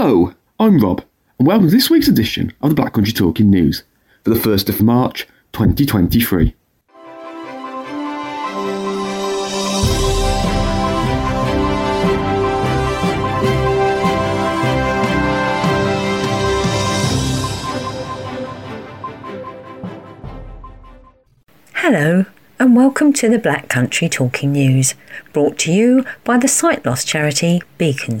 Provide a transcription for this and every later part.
Hello, I'm Rob, and welcome to this week's edition of the Black Country Talking News for the 1st of March 2023. Hello, and welcome to the Black Country Talking News, brought to you by the sight loss charity Beacon.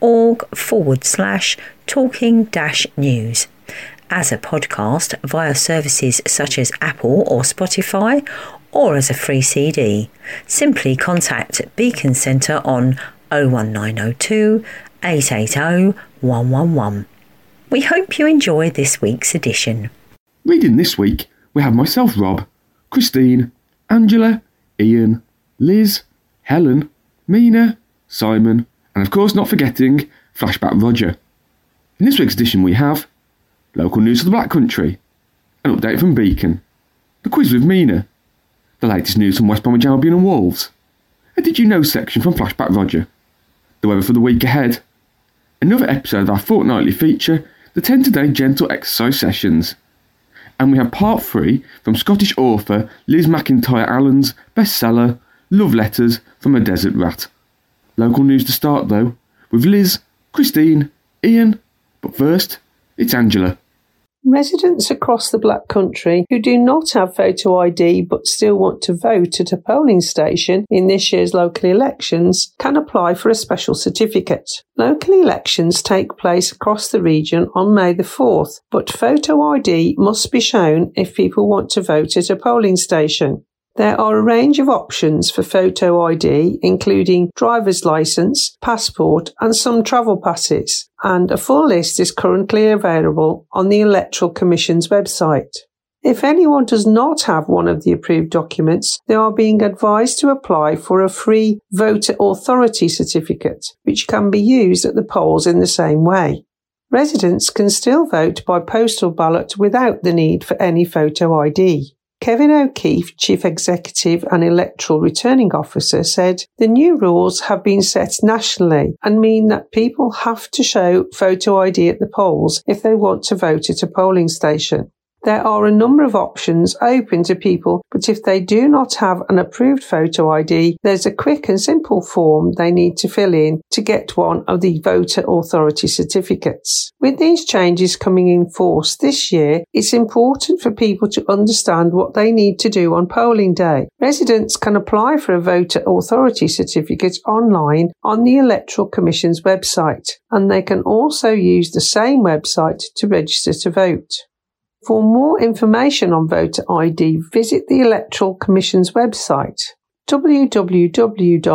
www.beaconvision.org forward slash talking dash news. As a podcast via services such as Apple or Spotify, or as a free CD, simply contact Beacon Centre on 01902 880 111. We hope you enjoy this week's edition. Reading this week, we have myself, Rob, Christine, Angela, Ian, Liz, Helen, Mina, Simon, and of course, not forgetting Flashback Roger. In this week's edition, we have local news of the Black Country, an update from Beacon, the quiz with Mina, the latest news from West Bromwich Albion and Wolves, a Did You Know section from Flashback Roger, the weather for the week ahead, another episode of our fortnightly feature the 10 Today Gentle Exercise Sessions. And we have part three from Scottish author Liz McIntyre Allen's bestseller, Love Letters from a Desert Rat. Local news to start though, with Liz, Christine, Ian, but first, it's Angela. Residents across the Black Country who do not have photo ID but still want to vote at a polling station in this year's local elections can apply for a special certificate. Local elections take place across the region on May the 4th, but photo ID must be shown if people want to vote at a polling station. There are a range of options for photo ID, including driver's license, passport, and some travel passes, and a full list is currently available on the Electoral Commission's website. If anyone does not have one of the approved documents, they are being advised to apply for a free voter authority certificate, which can be used at the polls in the same way. Residents can still vote by postal ballot without the need for any photo ID. Kevin O'Keefe, Chief Executive and Electoral Returning Officer, said the new rules have been set nationally and mean that people have to show photo ID at the polls if they want to vote at a polling station. There are a number of options open to people, but if they do not have an approved photo ID, there's a quick and simple form they need to fill in to get one of the voter authority certificates. With these changes coming in force this year, it's important for people to understand what they need to do on polling day. Residents can apply for a voter authority certificate online on the Electoral Commission's website, and they can also use the same website to register to vote. For more information on voter ID, visit the Electoral Commission's website www.gov.uk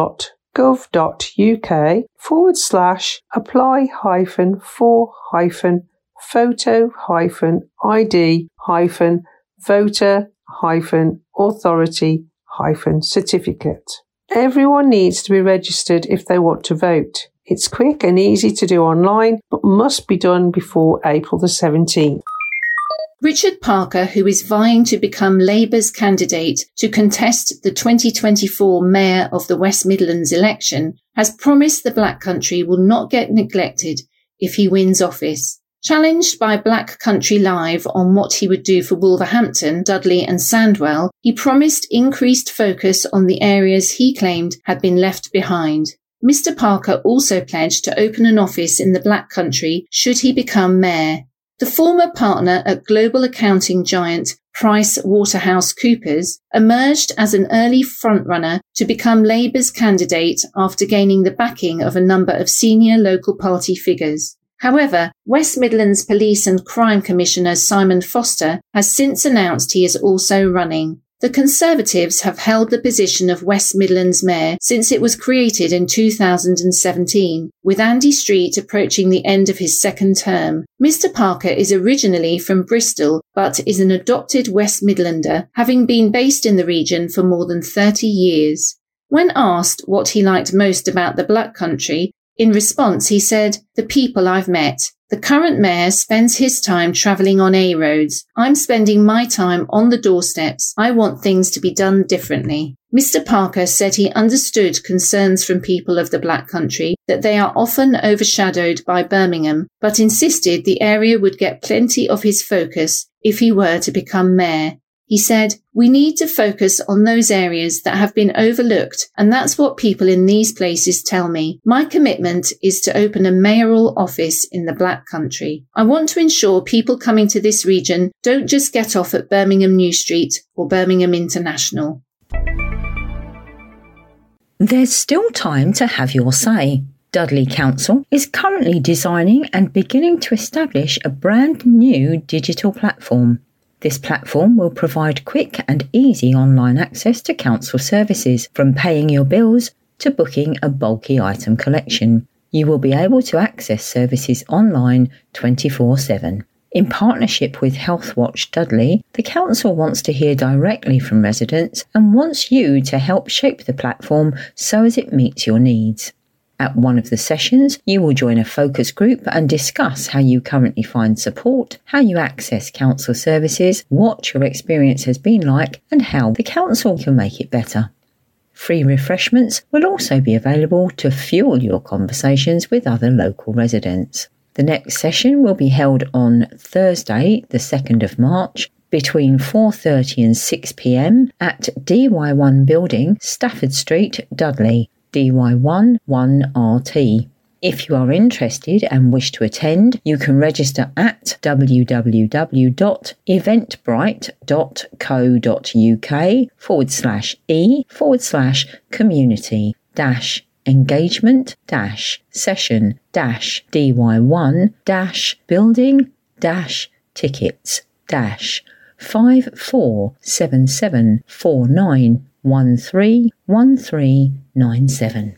forward slash apply hyphen for hyphen photo hyphen ID hyphen voter hyphen authority hyphen certificate. Everyone needs to be registered if they want to vote. It's quick and easy to do online, but must be done before April the 17th. Richard Parker, who is vying to become Labour's candidate to contest the 2024 Mayor of the West Midlands election, has promised the Black Country will not get neglected if he wins office. Challenged by Black Country Live on what he would do for Wolverhampton, Dudley and Sandwell, he promised increased focus on the areas he claimed had been left behind. Mr Parker also pledged to open an office in the Black Country should he become mayor. The former partner at global accounting giant Price Waterhouse Coopers emerged as an early frontrunner to become Labour's candidate after gaining the backing of a number of senior local party figures. However, West Midlands Police and Crime Commissioner Simon Foster has since announced he is also running. The Conservatives have held the position of West Midlands Mayor since it was created in 2017, with Andy Street approaching the end of his second term. Mr. Parker is originally from Bristol, but is an adopted West Midlander, having been based in the region for more than 30 years. When asked what he liked most about the Black Country, in response he said, The people I've met. The current mayor spends his time travelling on A roads. I'm spending my time on the doorsteps. I want things to be done differently. Mr. Parker said he understood concerns from people of the Black Country that they are often overshadowed by Birmingham, but insisted the area would get plenty of his focus if he were to become mayor. He said, we need to focus on those areas that have been overlooked, and that's what people in these places tell me. My commitment is to open a mayoral office in the Black Country. I want to ensure people coming to this region don't just get off at Birmingham New Street or Birmingham International. There's still time to have your say. Dudley Council is currently designing and beginning to establish a brand new digital platform. This platform will provide quick and easy online access to council services, from paying your bills to booking a bulky item collection. You will be able to access services online 24 7. In partnership with Healthwatch Dudley, the Council wants to hear directly from residents and wants you to help shape the platform so as it meets your needs. At one of the sessions, you will join a focus group and discuss how you currently find support, how you access council services, what your experience has been like, and how the council can make it better. Free refreshments will also be available to fuel your conversations with other local residents. The next session will be held on Thursday, the 2nd of March, between 4:30 and 6 p.m. at DY1 Building, Stafford Street, Dudley. DY1 1RT. If you are interested and wish to attend, you can register at www.eventbrite.co.uk forward slash e forward slash community dash engagement dash session dash dy1 dash building dash tickets dash 547749 131397.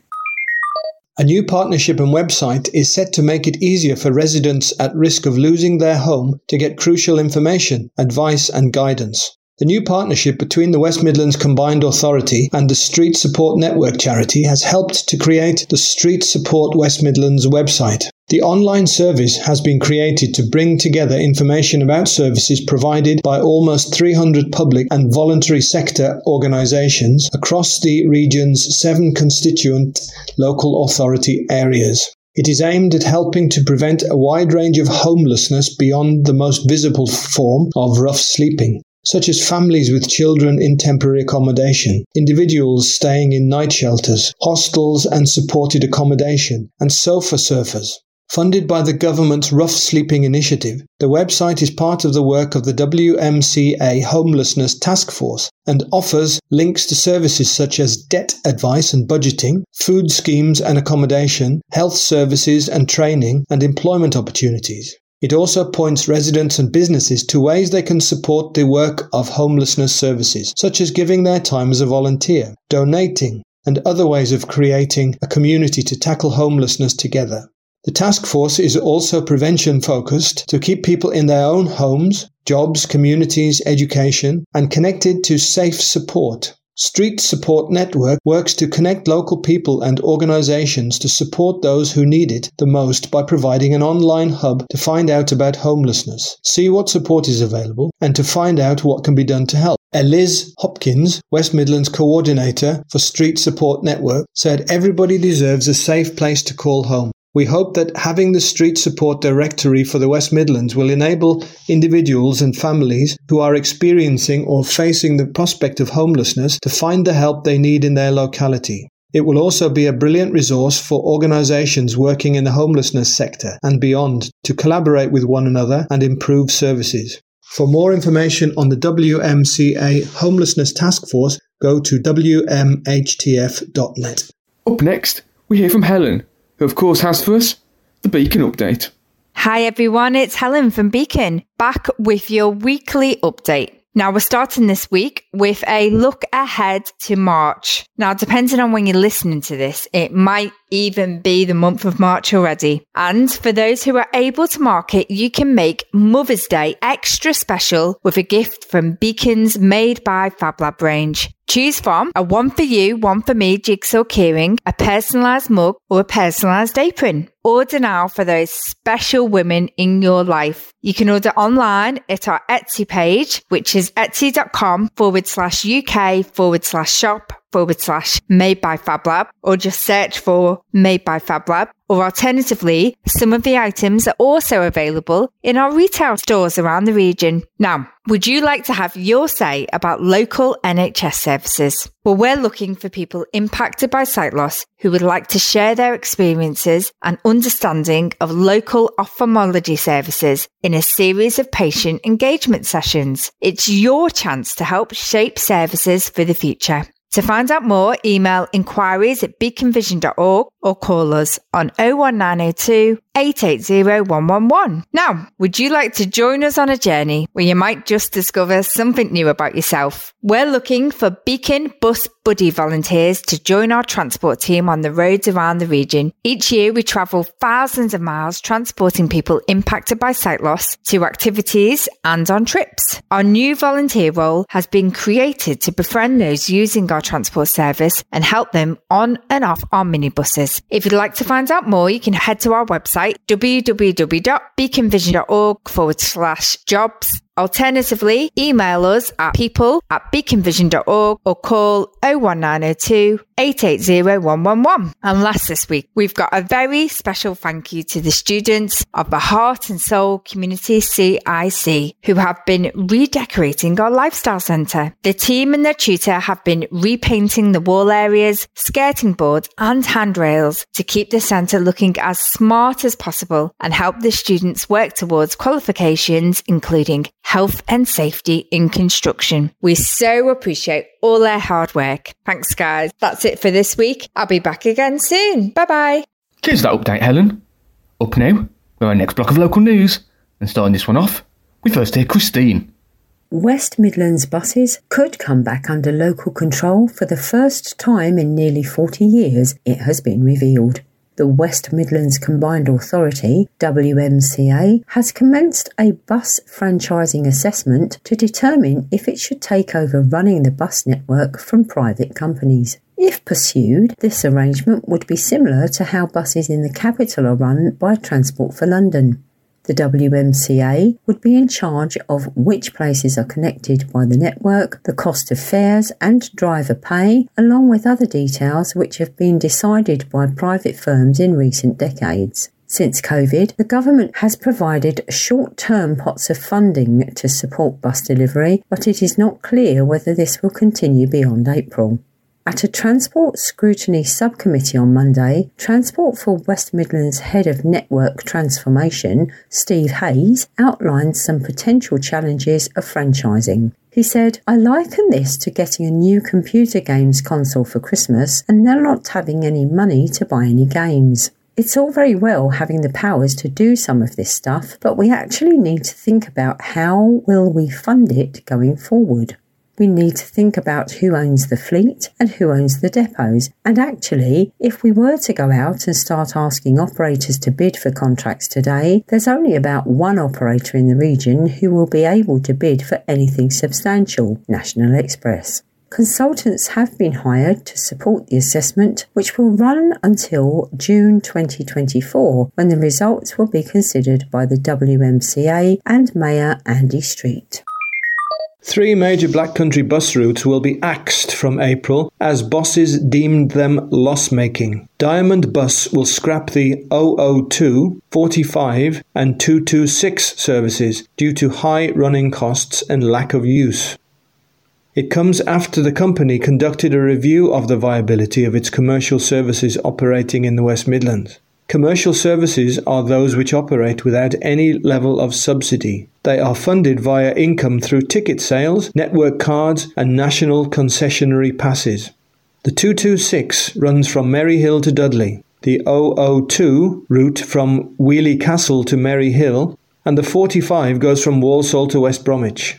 A new partnership and website is set to make it easier for residents at risk of losing their home to get crucial information, advice, and guidance. The new partnership between the West Midlands Combined Authority and the Street Support Network charity has helped to create the Street Support West Midlands website. The online service has been created to bring together information about services provided by almost 300 public and voluntary sector organisations across the region's seven constituent local authority areas. It is aimed at helping to prevent a wide range of homelessness beyond the most visible form of rough sleeping such as families with children in temporary accommodation, individuals staying in night shelters, hostels and supported accommodation, and sofa surfers. Funded by the government's Rough Sleeping Initiative, the website is part of the work of the WMCA Homelessness Task Force and offers links to services such as debt advice and budgeting, food schemes and accommodation, health services and training, and employment opportunities. It also points residents and businesses to ways they can support the work of homelessness services, such as giving their time as a volunteer, donating, and other ways of creating a community to tackle homelessness together. The task force is also prevention focused to keep people in their own homes, jobs, communities, education, and connected to safe support. Street Support Network works to connect local people and organizations to support those who need it the most by providing an online hub to find out about homelessness, see what support is available, and to find out what can be done to help. Eliz Hopkins, West Midlands coordinator for Street Support Network, said everybody deserves a safe place to call home. We hope that having the Street Support Directory for the West Midlands will enable individuals and families who are experiencing or facing the prospect of homelessness to find the help they need in their locality. It will also be a brilliant resource for organisations working in the homelessness sector and beyond to collaborate with one another and improve services. For more information on the WMCA Homelessness Task Force, go to wmhtf.net. Up next, we hear from Helen, who of course has for us the Beacon update. Hi everyone, it's Helen from Beacon, back with your weekly update. Now, we're starting this week with a look ahead to March. Now, depending on when you're listening to this, it might even be the month of March already. And for those who are able to mark it, you can make Mother's Day extra special with a gift from Beacon's Made by FabLab range. Choose from a one for you, one for me jigsaw keyring, a personalised mug, or a personalised apron. Order now for those special women in your life. You can order online at our Etsy page, which is etsy.com forward slash UK forward slash shop forward slash made by FabLab or just search for made by FabLab. Or alternatively, some of the items are also available in our retail stores around the region. Now, would you like to have your say about local NHS services? Well, we're looking for people impacted by sight loss who would like to share their experiences and understanding of local ophthalmology services in a series of patient engagement sessions. It's your chance to help shape services for the future. To find out more, email inquiries at beaconvision.org or call us on 01902 880 111. Now, would you like to join us on a journey where you might just discover something new about yourself? We're looking for Beacon Bus Buddy volunteers to join our transport team on the roads around the region. Each year, we travel thousands of miles transporting people impacted by sight loss to activities and on trips. Our new volunteer role has been created to befriend those using our transport service and help them on and off our minibuses. If you'd like to find out more, you can head to our website www.beaconvision.org forward slash jobs Alternatively, email us at people at beaconvision.org or call 01902 880 111. And last this week, we've got a very special thank you to the students of the Heart and Soul Community CIC who have been redecorating our lifestyle centre. The team and their tutor have been repainting the wall areas, skirting boards and handrails to keep the centre looking as smart as possible and help the students work towards qualifications including health and safety in construction. We so appreciate all their hard work. Thanks, guys. That's it for this week. I'll be back again soon. Bye bye. Cheers for that update, Helen. Up now, with our next block of local news. And starting this one off, we first hear Christine. West Midlands buses could come back under local control for the first time in nearly 40 years, it has been revealed the West Midlands Combined Authority, WMCA, has commenced a bus franchising assessment to determine if it should take over running the bus network from private companies. If pursued, this arrangement would be similar to how buses in the capital are run by Transport for London. The WMCA would be in charge of which places are connected by the network, the cost of fares and driver pay, along with other details which have been decided by private firms in recent decades. Since COVID, the government has provided short term pots of funding to support bus delivery, but it is not clear whether this will continue beyond April. At a Transport Scrutiny Subcommittee on Monday, Transport for West Midlands Head of Network Transformation, Steve Hayes, outlined some potential challenges of franchising. He said, I liken this to getting a new computer games console for Christmas and then not having any money to buy any games. It's all very well having the powers to do some of this stuff, but we actually need to think about how will we fund it going forward we need to think about who owns the fleet and who owns the depots. And actually, if we were to go out and start asking operators to bid for contracts today, there's only about one operator in the region who will be able to bid for anything substantial National Express. Consultants have been hired to support the assessment, which will run until June 2024, when the results will be considered by the WMCA and Mayor Andy Street. Three major Black Country bus routes will be axed from April as bosses deemed them loss making. Diamond Bus will scrap the 002, 45, and 226 services due to high running costs and lack of use. It comes after the company conducted a review of the viability of its commercial services operating in the West Midlands. Commercial services are those which operate without any level of subsidy. They are funded via income through ticket sales, network cards, and national concessionary passes. The 226 runs from Merry Hill to Dudley, the 002 route from Wheely Castle to Merry Hill, and the 45 goes from Walsall to West Bromwich.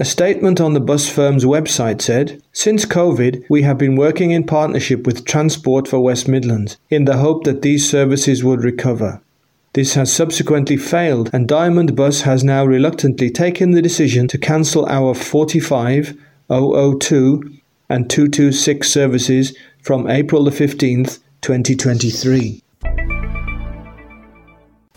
A statement on the bus firm's website said, Since COVID, we have been working in partnership with Transport for West Midlands in the hope that these services would recover. This has subsequently failed, and Diamond Bus has now reluctantly taken the decision to cancel our 45, 002, and 226 services from April the 15th, 2023.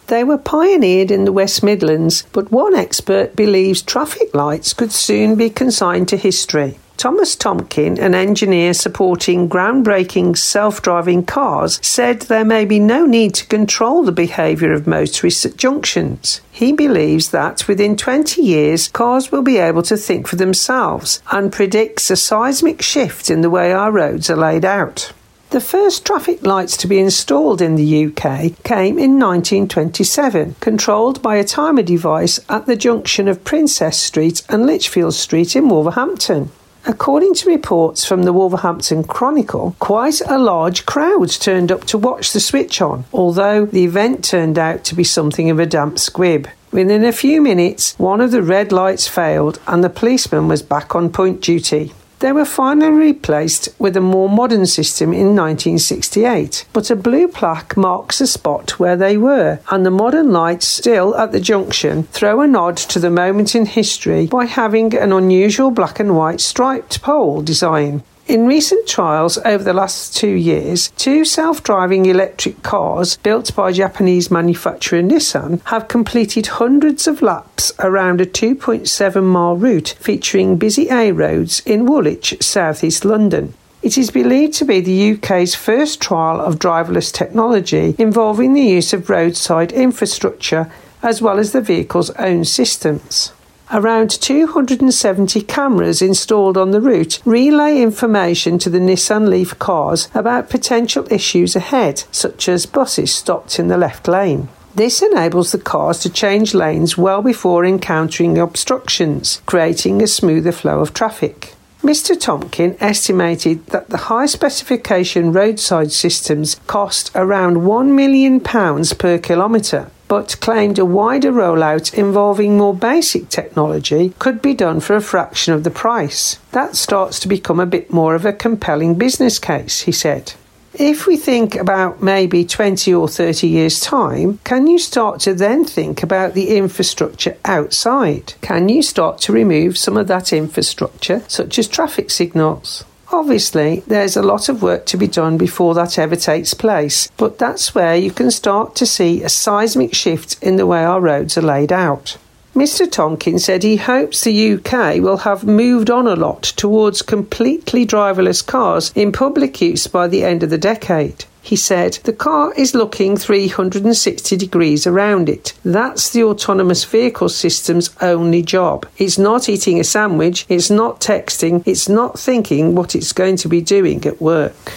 They were pioneered in the West Midlands, but one expert believes traffic lights could soon be consigned to history. Thomas Tompkin, an engineer supporting groundbreaking self driving cars, said there may be no need to control the behaviour of motorists at junctions. He believes that within 20 years, cars will be able to think for themselves and predicts a seismic shift in the way our roads are laid out. The first traffic lights to be installed in the UK came in 1927, controlled by a timer device at the junction of Princess Street and Lichfield Street in Wolverhampton. According to reports from the Wolverhampton Chronicle, quite a large crowd turned up to watch the switch on, although the event turned out to be something of a damp squib. Within a few minutes, one of the red lights failed and the policeman was back on point duty. They were finally replaced with a more modern system in 1968, but a blue plaque marks the spot where they were, and the modern lights still at the junction throw a nod to the moment in history by having an unusual black and white striped pole design. In recent trials over the last two years, two self driving electric cars built by Japanese manufacturer Nissan have completed hundreds of laps around a 2.7 mile route featuring busy A roads in Woolwich, southeast London. It is believed to be the UK's first trial of driverless technology involving the use of roadside infrastructure as well as the vehicle's own systems. Around 270 cameras installed on the route relay information to the Nissan Leaf cars about potential issues ahead, such as buses stopped in the left lane. This enables the cars to change lanes well before encountering obstructions, creating a smoother flow of traffic. Mr. Tomkin estimated that the high specification roadside systems cost around £1 million per kilometre, but claimed a wider rollout involving more basic technology could be done for a fraction of the price. That starts to become a bit more of a compelling business case, he said. If we think about maybe 20 or 30 years' time, can you start to then think about the infrastructure outside? Can you start to remove some of that infrastructure, such as traffic signals? Obviously, there's a lot of work to be done before that ever takes place, but that's where you can start to see a seismic shift in the way our roads are laid out. Mr. Tomkin said he hopes the UK will have moved on a lot towards completely driverless cars in public use by the end of the decade. He said, The car is looking 360 degrees around it. That's the autonomous vehicle system's only job. It's not eating a sandwich, it's not texting, it's not thinking what it's going to be doing at work.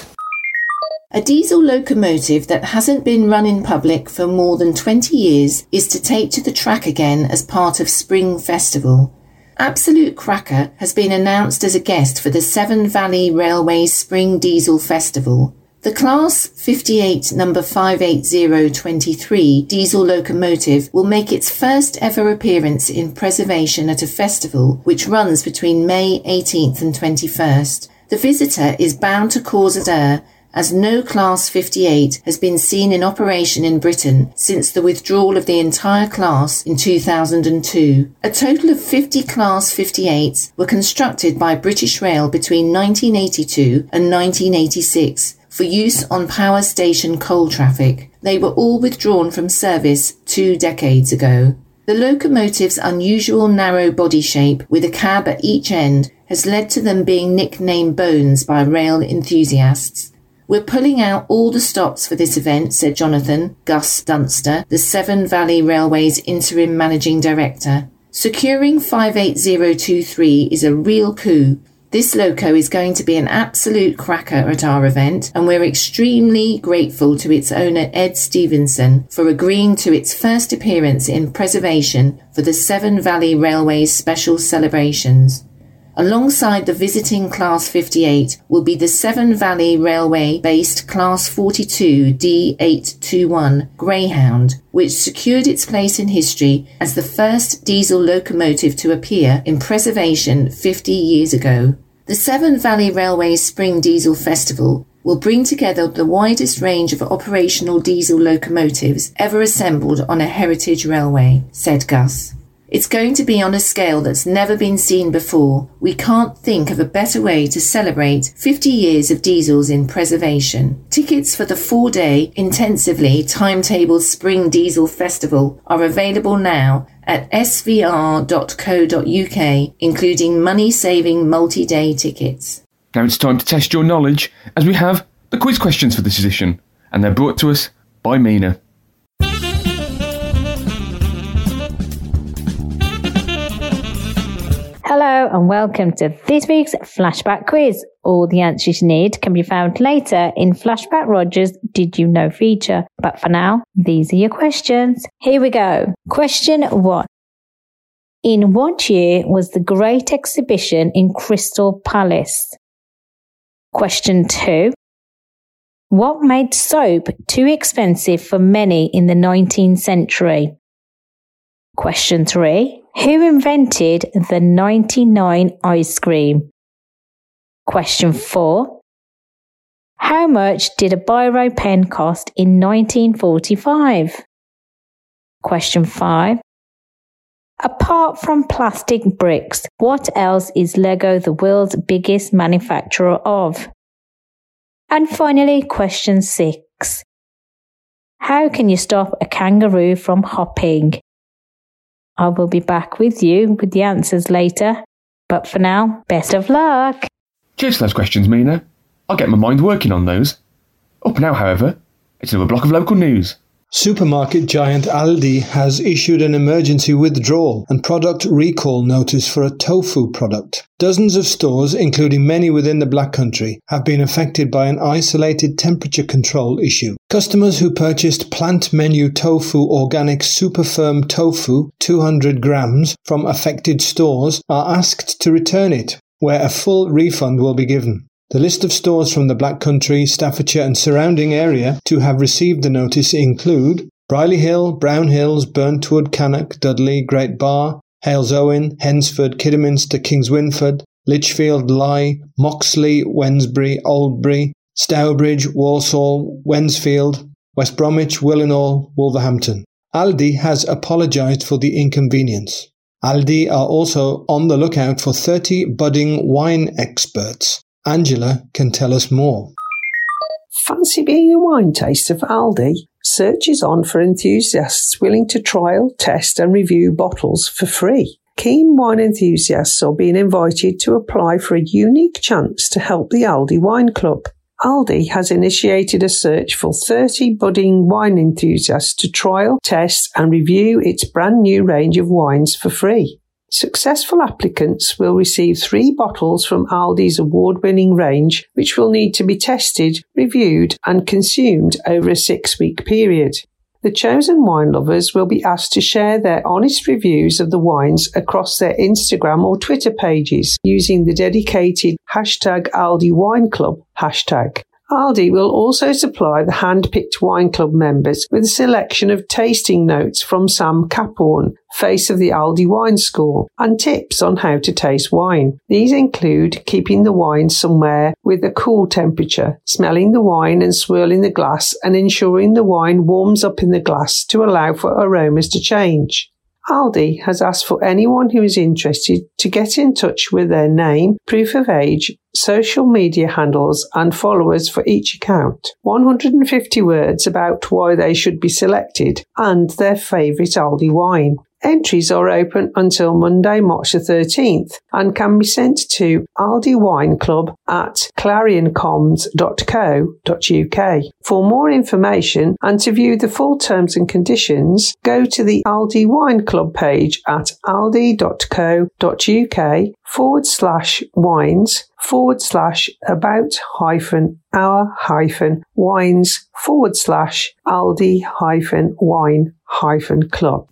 A diesel locomotive that hasn't been run in public for more than 20 years is to take to the track again as part of Spring Festival. Absolute Cracker has been announced as a guest for the Severn Valley Railway's Spring Diesel Festival. The Class 58 number 58023 diesel locomotive will make its first ever appearance in preservation at a festival which runs between May 18th and 21st. The visitor is bound to cause a stir as no Class 58 has been seen in operation in Britain since the withdrawal of the entire class in 2002. A total of 50 Class 58s were constructed by British Rail between 1982 and 1986 for use on power station coal traffic. They were all withdrawn from service two decades ago. The locomotive's unusual narrow body shape with a cab at each end has led to them being nicknamed Bones by rail enthusiasts. We're pulling out all the stops for this event, said Jonathan Gus Dunster, the Severn Valley Railway's interim managing director. Securing 58023 is a real coup this loco is going to be an absolute cracker at our event, and we're extremely grateful to its owner Ed Stevenson for agreeing to its first appearance in preservation for the Severn Valley Railway's special celebrations. Alongside the visiting Class 58 will be the Severn Valley Railway based Class 42 D821 Greyhound, which secured its place in history as the first diesel locomotive to appear in preservation 50 years ago. The Severn Valley Railway Spring Diesel Festival will bring together the widest range of operational diesel locomotives ever assembled on a heritage railway, said Gus. It's going to be on a scale that's never been seen before. We can't think of a better way to celebrate 50 years of diesels in preservation. Tickets for the four day, intensively timetabled Spring Diesel Festival are available now at svr.co.uk, including money saving multi day tickets. Now it's time to test your knowledge as we have the quiz questions for this edition, and they're brought to us by Mina. And welcome to this week's Flashback Quiz. All the answers you need can be found later in Flashback Rogers Did You Know feature. But for now, these are your questions. Here we go. Question one. In what year was the Great Exhibition in Crystal Palace? Question two. What made soap too expensive for many in the 19th century? Question three. Who invented the 99 ice cream? Question 4. How much did a biro pen cost in 1945? Question 5. Apart from plastic bricks, what else is Lego the world's biggest manufacturer of? And finally, question 6. How can you stop a kangaroo from hopping? I will be back with you with the answers later. But for now, best of luck. Cheers for those questions, Mina. I'll get my mind working on those. Up now, however, it's another block of local news. Supermarket giant Aldi has issued an emergency withdrawal and product recall notice for a tofu product. Dozens of stores, including many within the Black Country, have been affected by an isolated temperature control issue. Customers who purchased plant menu tofu organic super firm tofu 200 grams from affected stores are asked to return it, where a full refund will be given. The list of stores from the Black Country, Staffordshire and surrounding area to have received the notice include Brierley Hill, Brownhills, Burntwood, Cannock, Dudley, Great Barr, Halesowen, Hednesford, Kidderminster, Kingswinford, Lichfield, Lye, Moxley, Wednesbury, Oldbury, Stourbridge, Walsall, Wednesfield, West Bromwich, Willenhall, Wolverhampton. Aldi has apologised for the inconvenience. Aldi are also on the lookout for 30 budding wine experts Angela can tell us more. Fancy being a wine taster for Aldi? Search is on for enthusiasts willing to trial, test, and review bottles for free. Keen wine enthusiasts are being invited to apply for a unique chance to help the Aldi Wine Club. Aldi has initiated a search for 30 budding wine enthusiasts to trial, test, and review its brand new range of wines for free. Successful applicants will receive three bottles from Aldi's award winning range, which will need to be tested, reviewed, and consumed over a six week period. The chosen wine lovers will be asked to share their honest reviews of the wines across their Instagram or Twitter pages using the dedicated hashtag Aldi Wine Club hashtag. Aldi will also supply the hand-picked wine club members with a selection of tasting notes from Sam Caporn, face of the Aldi Wine School, and tips on how to taste wine. These include keeping the wine somewhere with a cool temperature, smelling the wine and swirling the glass, and ensuring the wine warms up in the glass to allow for aromas to change. Aldi has asked for anyone who is interested to get in touch with their name, proof of age, social media handles, and followers for each account. 150 words about why they should be selected and their favourite Aldi wine. Entries are open until Monday, March the 13th and can be sent to Aldi Wine Club at clarioncoms.co.uk. For more information and to view the full terms and conditions, go to the Aldi Wine Club page at aldi.co.uk forward slash wines forward slash about hyphen our hyphen wines forward slash Aldi hyphen wine hyphen club.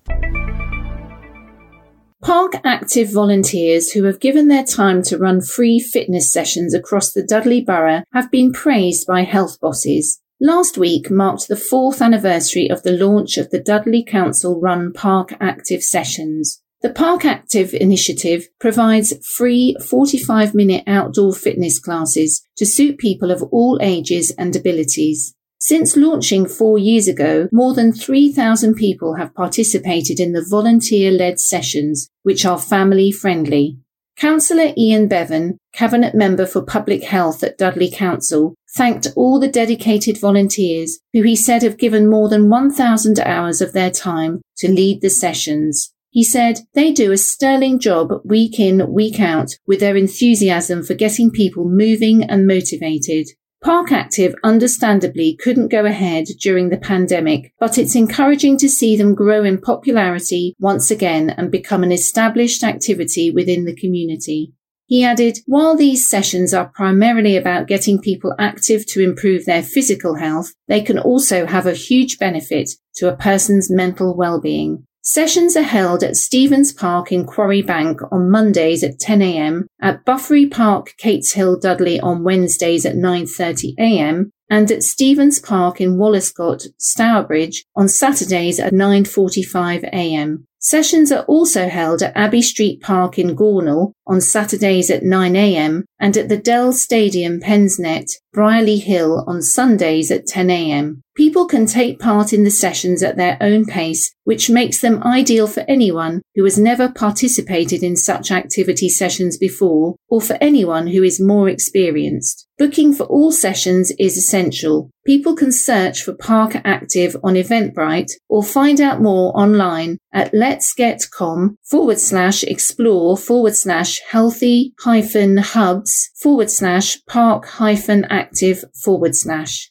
Park active volunteers who have given their time to run free fitness sessions across the Dudley Borough have been praised by health bosses. Last week marked the fourth anniversary of the launch of the Dudley Council run Park Active sessions. The Park Active initiative provides free 45 minute outdoor fitness classes to suit people of all ages and abilities. Since launching four years ago, more than 3,000 people have participated in the volunteer-led sessions, which are family friendly. Councillor Ian Bevan, Cabinet Member for Public Health at Dudley Council, thanked all the dedicated volunteers who he said have given more than 1,000 hours of their time to lead the sessions. He said they do a sterling job week in, week out with their enthusiasm for getting people moving and motivated. Park Active understandably couldn't go ahead during the pandemic, but it's encouraging to see them grow in popularity once again and become an established activity within the community. He added, while these sessions are primarily about getting people active to improve their physical health, they can also have a huge benefit to a person's mental well-being. Sessions are held at Stevens Park in Quarry Bank on Mondays at 10am, at Buffery Park, Cateshill, Dudley on Wednesdays at 9.30am, and at Stevens Park in Wollescote, Stourbridge on Saturdays at 9.45am. Sessions are also held at Abbey Street Park in Gornal on Saturdays at 9am and at the Dell Stadium Pensnett, Brierley Hill on Sundays at 10am. People can take part in the sessions at their own pace, which makes them ideal for anyone who has never participated in such activity sessions before or for anyone who is more experienced. Booking for all sessions is essential. People can search for Park Active on Eventbrite or find out more online at letsgetcom forward slash explore forward slash healthy hyphen hubs forward slash park hyphen active forward slash.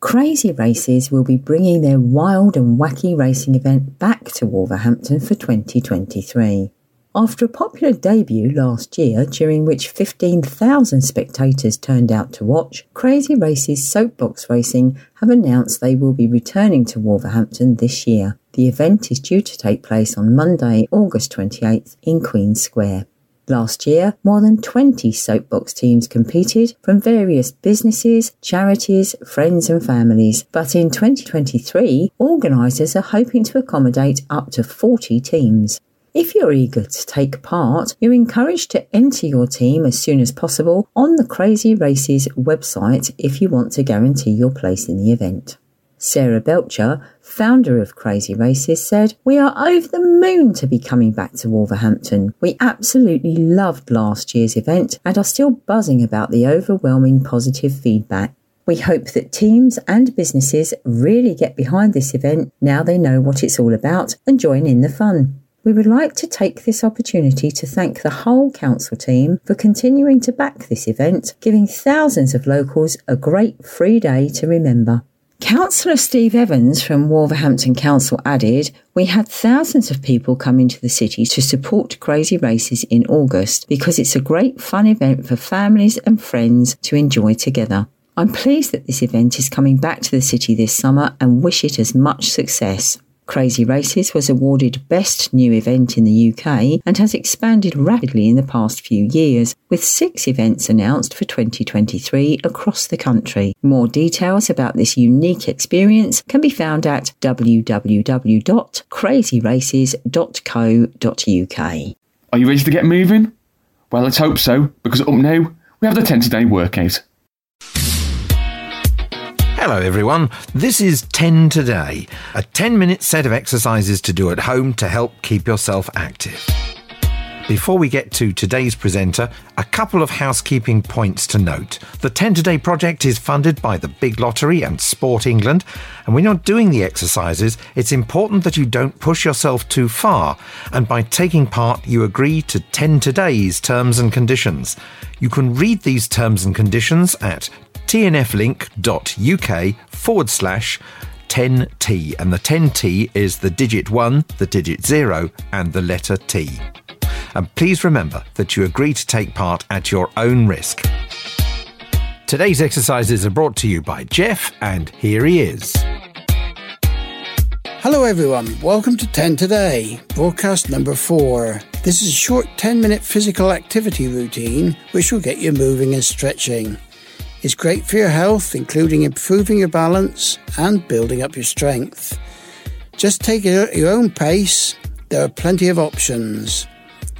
Crazy Races will be bringing their wild and wacky racing event back to Wolverhampton for 2023. After a popular debut last year, during which 15,000 spectators turned out to watch, Crazy Races Soapbox Racing have announced they will be returning to Wolverhampton this year. The event is due to take place on Monday, August 28th in Queen Square. Last year, more than 20 soapbox teams competed from various businesses, charities, friends, and families. But in 2023, organisers are hoping to accommodate up to 40 teams. If you're eager to take part, you're encouraged to enter your team as soon as possible on the Crazy Races website if you want to guarantee your place in the event. Sarah Belcher, founder of Crazy Races, said, We are over the moon to be coming back to Wolverhampton. We absolutely loved last year's event and are still buzzing about the overwhelming positive feedback. We hope that teams and businesses really get behind this event now they know what it's all about and join in the fun. We would like to take this opportunity to thank the whole council team for continuing to back this event, giving thousands of locals a great free day to remember. Councillor Steve Evans from Wolverhampton Council added, We had thousands of people come into the city to support Crazy Races in August because it's a great fun event for families and friends to enjoy together. I'm pleased that this event is coming back to the city this summer and wish it as much success. Crazy Races was awarded Best New Event in the UK and has expanded rapidly in the past few years, with six events announced for 2023 across the country. More details about this unique experience can be found at www.crazyraces.co.uk. Are you ready to get moving? Well, let's hope so, because up now we have the 10 today workout. Hello, everyone. This is 10 Today, a 10 minute set of exercises to do at home to help keep yourself active. Before we get to today's presenter, a couple of housekeeping points to note. The 10 Today project is funded by the Big Lottery and Sport England, and when you're doing the exercises, it's important that you don't push yourself too far, and by taking part, you agree to 10 Today's terms and conditions. You can read these terms and conditions at tnflink.uk forward slash 10T. And the 10T is the digit 1, the digit 0, and the letter T. And please remember that you agree to take part at your own risk. Today's exercises are brought to you by Jeff, and here he is. Hello, everyone. Welcome to 10 Today, broadcast number 4. This is a short 10 minute physical activity routine which will get you moving and stretching. It's great for your health, including improving your balance and building up your strength. Just take it at your own pace, there are plenty of options.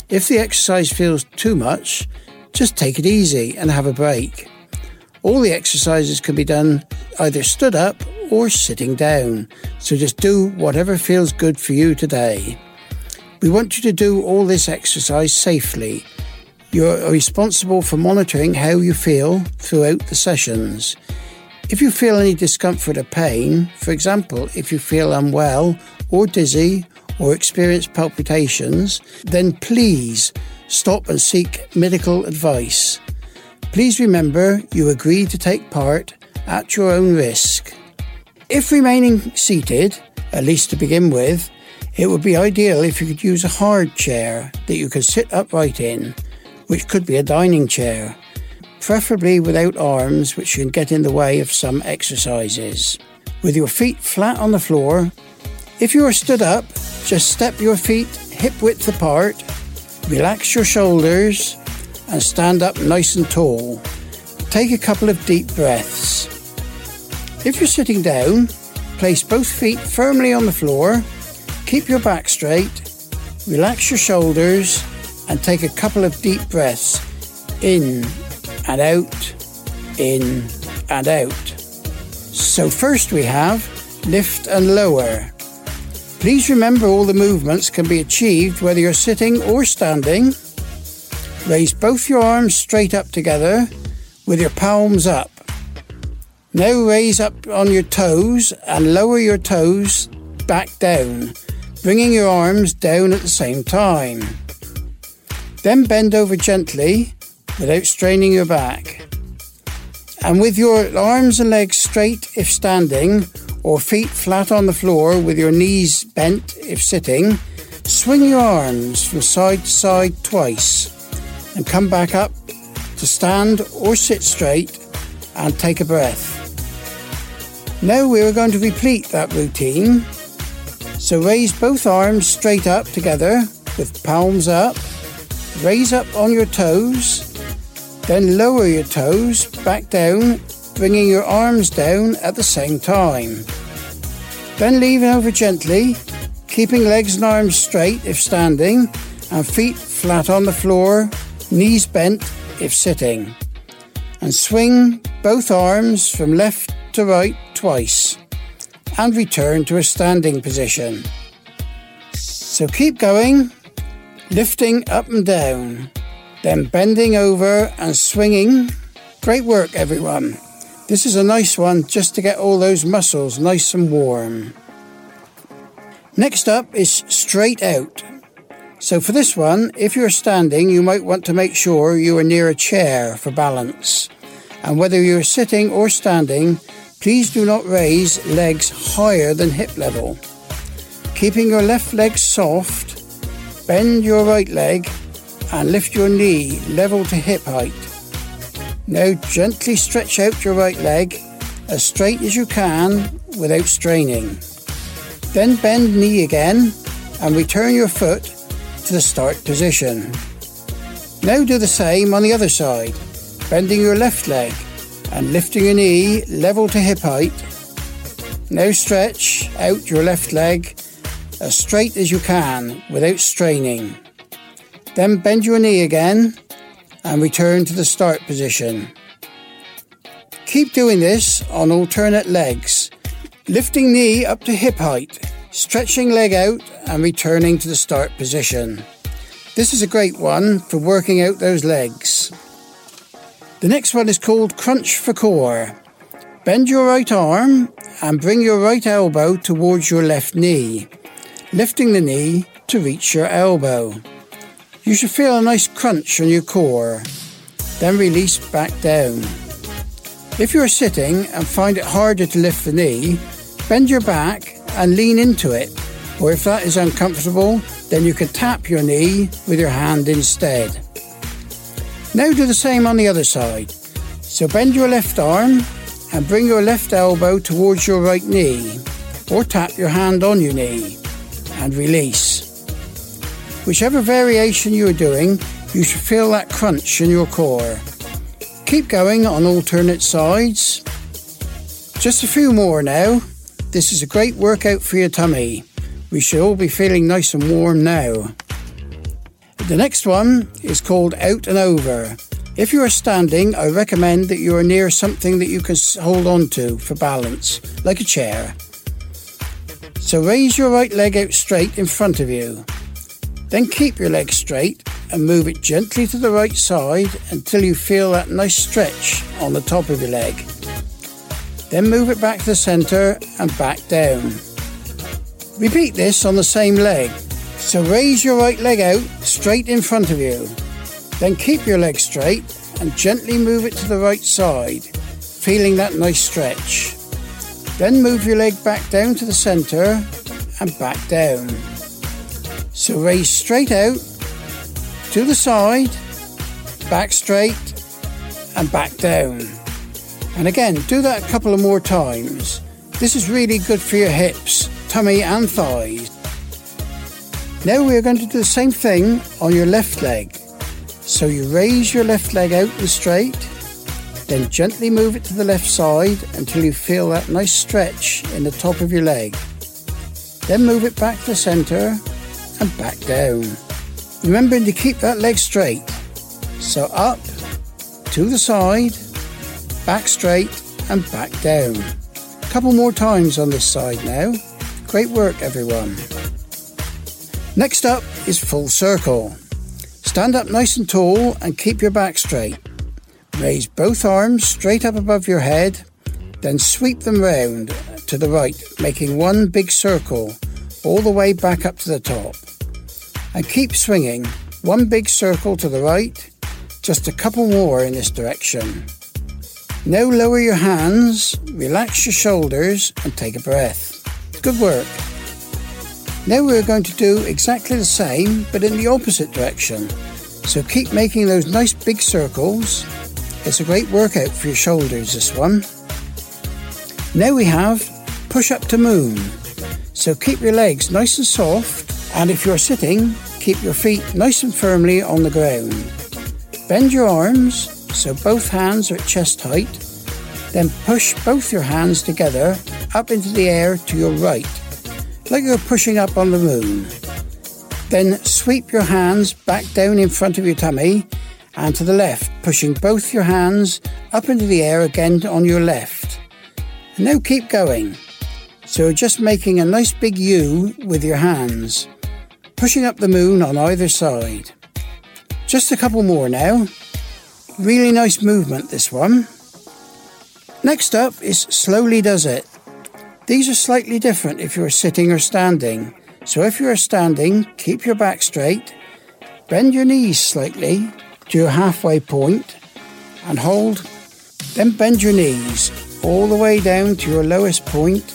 If the exercise feels too much, just take it easy and have a break. All the exercises can be done either stood up or sitting down, so just do whatever feels good for you today. We want you to do all this exercise safely. You're responsible for monitoring how you feel throughout the sessions. If you feel any discomfort or pain, for example, if you feel unwell or dizzy or experience palpitations, then please stop and seek medical advice. Please remember you agreed to take part at your own risk. If remaining seated, at least to begin with, it would be ideal if you could use a hard chair that you could sit upright in, which could be a dining chair, preferably without arms which can get in the way of some exercises. With your feet flat on the floor, if you are stood up, just step your feet hip width apart, relax your shoulders, and stand up nice and tall. Take a couple of deep breaths. If you're sitting down, place both feet firmly on the floor, keep your back straight, relax your shoulders, and take a couple of deep breaths in and out, in and out. So, first we have lift and lower. Please remember all the movements can be achieved whether you're sitting or standing. Raise both your arms straight up together with your palms up. Now raise up on your toes and lower your toes back down, bringing your arms down at the same time. Then bend over gently without straining your back. And with your arms and legs straight if standing, or feet flat on the floor with your knees bent if sitting, swing your arms from side to side twice and come back up to stand or sit straight and take a breath. Now we are going to repeat that routine. So raise both arms straight up together with palms up. Raise up on your toes. Then lower your toes back down, bringing your arms down at the same time. Then lean over gently, keeping legs and arms straight if standing, and feet flat on the floor, knees bent if sitting. And swing both arms from left to right twice and return to a standing position. So keep going, lifting up and down, then bending over and swinging. Great work, everyone. This is a nice one just to get all those muscles nice and warm. Next up is straight out. So for this one, if you're standing, you might want to make sure you are near a chair for balance. And whether you're sitting or standing, Please do not raise legs higher than hip level. Keeping your left leg soft, bend your right leg and lift your knee level to hip height. Now gently stretch out your right leg as straight as you can without straining. Then bend knee again and return your foot to the start position. Now do the same on the other side, bending your left leg and lifting your knee level to hip height. Now stretch out your left leg as straight as you can without straining. Then bend your knee again and return to the start position. Keep doing this on alternate legs, lifting knee up to hip height, stretching leg out and returning to the start position. This is a great one for working out those legs. The next one is called Crunch for Core. Bend your right arm and bring your right elbow towards your left knee, lifting the knee to reach your elbow. You should feel a nice crunch on your core, then release back down. If you're sitting and find it harder to lift the knee, bend your back and lean into it, or if that is uncomfortable, then you can tap your knee with your hand instead. Now do the same on the other side. So bend your left arm and bring your left elbow towards your right knee. or tap your hand on your knee and release. Whichever variation you are doing, you should feel that crunch in your core. Keep going on alternate sides. Just a few more now. This is a great workout for your tummy. We should all be feeling nice and warm now. The next one is called Out and Over. If you are standing, I recommend that you are near something that you can hold on to for balance, like a chair. So raise your right leg out straight in front of you. Then keep your leg straight and move it gently to the right side until you feel that nice stretch on the top of your leg. Then move it back to the centre and back down. Repeat this on the same leg. So raise your right leg out straight in front of you. Then keep your leg straight and gently move it to the right side, feeling that nice stretch. Then move your leg back down to the centre and back down. So raise straight out, to the side, back straight, and back down. And again, do that a couple of more times. This is really good for your hips, tummy, and thighs. Now we are going to do the same thing on your left leg. So you raise your left leg out and straight, then gently move it to the left side until you feel that nice stretch in the top of your leg. Then move it back to centre and back down. Remembering to keep that leg straight. So up, to the side, back straight and back down. A couple more times on this side now. Great work everyone. Next up is full circle. Stand up nice and tall and keep your back straight. Raise both arms straight up above your head, then sweep them round to the right, making one big circle all the way back up to the top. And keep swinging, one big circle to the right, just a couple more in this direction. Now lower your hands, relax your shoulders, and take a breath. Good work. Now we're going to do exactly the same but in the opposite direction. So keep making those nice big circles. It's a great workout for your shoulders, this one. Now we have push up to moon. So keep your legs nice and soft, and if you're sitting, keep your feet nice and firmly on the ground. Bend your arms so both hands are at chest height, then push both your hands together up into the air to your right like you're pushing up on the moon. Then sweep your hands back down in front of your tummy and to the left, pushing both your hands up into the air again on your left. And now keep going. So just making a nice big U with your hands, pushing up the moon on either side. Just a couple more now. Really nice movement, this one. Next up is Slowly Does It. These are slightly different if you're sitting or standing. So if you are standing, keep your back straight, bend your knees slightly to your halfway point and hold. Then bend your knees all the way down to your lowest point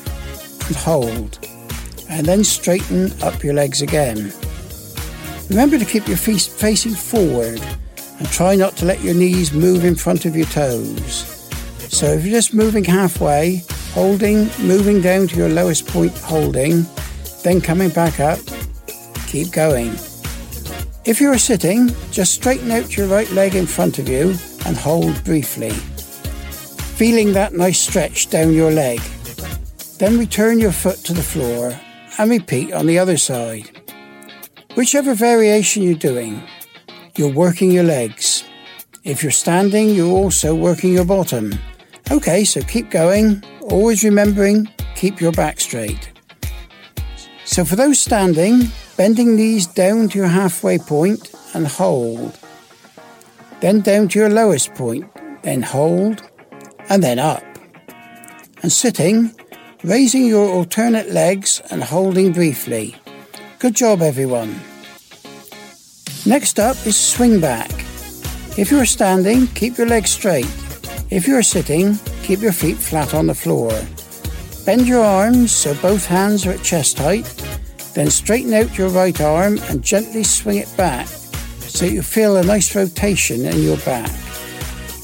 and hold. And then straighten up your legs again. Remember to keep your feet facing forward and try not to let your knees move in front of your toes. So if you're just moving halfway, holding, moving down to your lowest point, holding, then coming back up. Keep going. If you are sitting, just straighten out your right leg in front of you and hold briefly, feeling that nice stretch down your leg. Then return your foot to the floor and repeat on the other side. Whichever variation you're doing, you're working your legs. If you're standing, you're also working your bottom. Okay, so keep going. Always remembering, keep your back straight. So for those standing, bending knees down to your halfway point and hold. Then down to your lowest point, then hold, and then up. And sitting, raising your alternate legs and holding briefly. Good job, everyone. Next up is swing back. If you are standing, keep your legs straight. If you are sitting, keep your feet flat on the floor. Bend your arms so both hands are at chest height, then straighten out your right arm and gently swing it back so you feel a nice rotation in your back.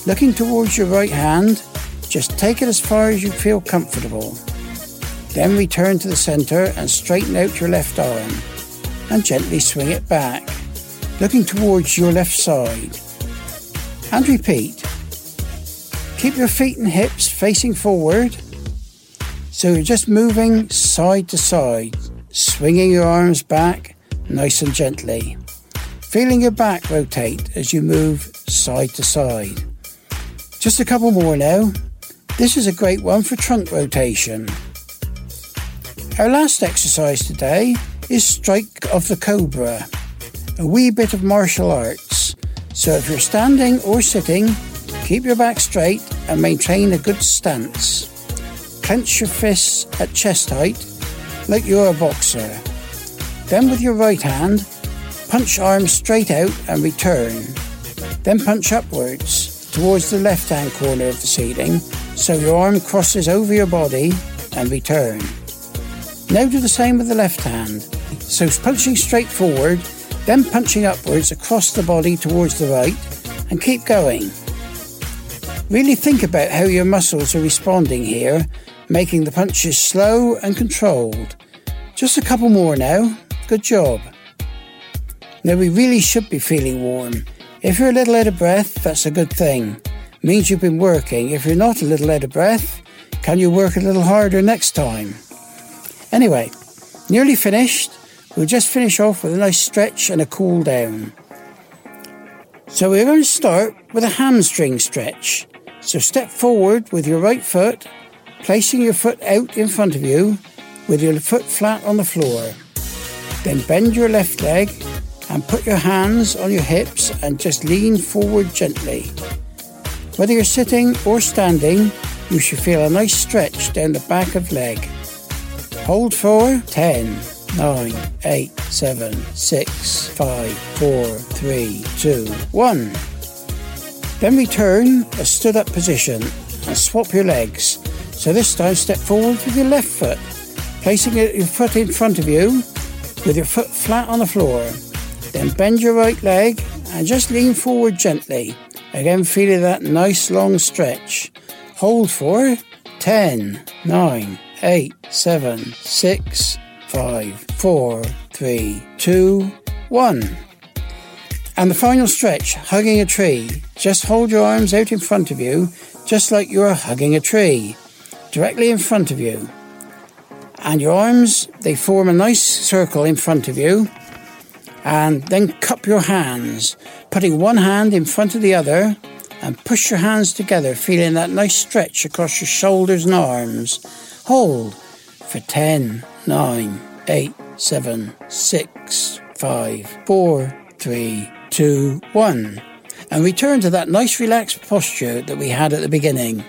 Looking towards your right hand, just take it as far as you feel comfortable. Then return to the centre and straighten out your left arm and gently swing it back, looking towards your left side. And repeat. Keep your feet and hips facing forward so you're just moving side to side, swinging your arms back nice and gently. Feeling your back rotate as you move side to side. Just a couple more now. This is a great one for trunk rotation. Our last exercise today is Strike of the Cobra, a wee bit of martial arts. So if you're standing or sitting, keep your back straight and maintain a good stance. Clench your fists at chest height like you're a boxer. Then with your right hand, punch arm straight out and return. Then punch upwards towards the left hand corner of the ceiling so your arm crosses over your body and return. Now do the same with the left hand. So punching straight forward, then punching upwards across the body towards the right, and keep going. Really think about how your muscles are responding here making the punches slow and controlled. Just a couple more now. Good job. Now we really should be feeling warm. If you're a little out of breath, that's a good thing. Means you've been working. If you're not a little out of breath, can you work a little harder next time? Anyway, nearly finished. We'll just finish off with a nice stretch and a cool down. So we're going to start with a hamstring stretch. So step forward with your right foot placing your foot out in front of you with your foot flat on the floor. Then bend your left leg and put your hands on your hips and just lean forward gently. Whether you're sitting or standing, you should feel a nice stretch down the back of leg. Hold for 10, 9, 8, 7, 6, 5, 4, 3, 2, 1. Then return a stood up position and swap your legs so this time step forward with your left foot, placing your foot in front of you with your foot flat on the floor. Then bend your right leg and just lean forward gently. Again, feeling that nice long stretch. Hold for 10, 9, 8, 7, 6, 5, 4, 3, 2, 1. And the final stretch, hugging a tree. Just hold your arms out in front of you, just like you're hugging a tree directly in front of you. And your arms, they form a nice circle in front of you. And then cup your hands, putting one hand in front of the other and push your hands together, feeling that nice stretch across your shoulders and arms. Hold for 10, 9, 8, 7, 6, 5, 4, 3, 2, 1. And return to that nice relaxed posture that we had at the beginning.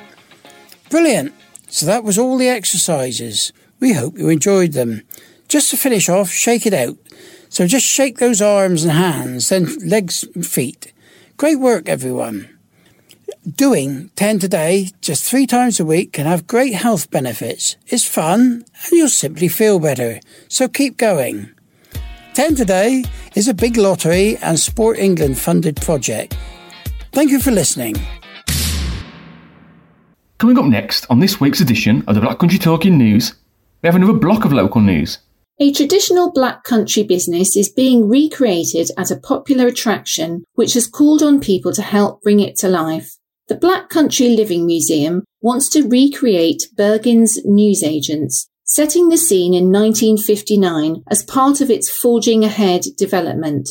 Brilliant! So that was all the exercises. We hope you enjoyed them. Just to finish off, shake it out. So just shake those arms and hands, then legs and feet. Great work, everyone. Doing 10 today, just three times a week, can have great health benefits. It's fun, and you'll simply feel better. So keep going. 10 today is a big lottery and Sport England funded project. Thank you for listening. Coming up next on this week's edition of the Black Country Talking News, we have another block of local news. A traditional black country business is being recreated at a popular attraction which has called on people to help bring it to life. The Black Country Living Museum wants to recreate Bergen's newsagents, setting the scene in 1959 as part of its Forging Ahead development.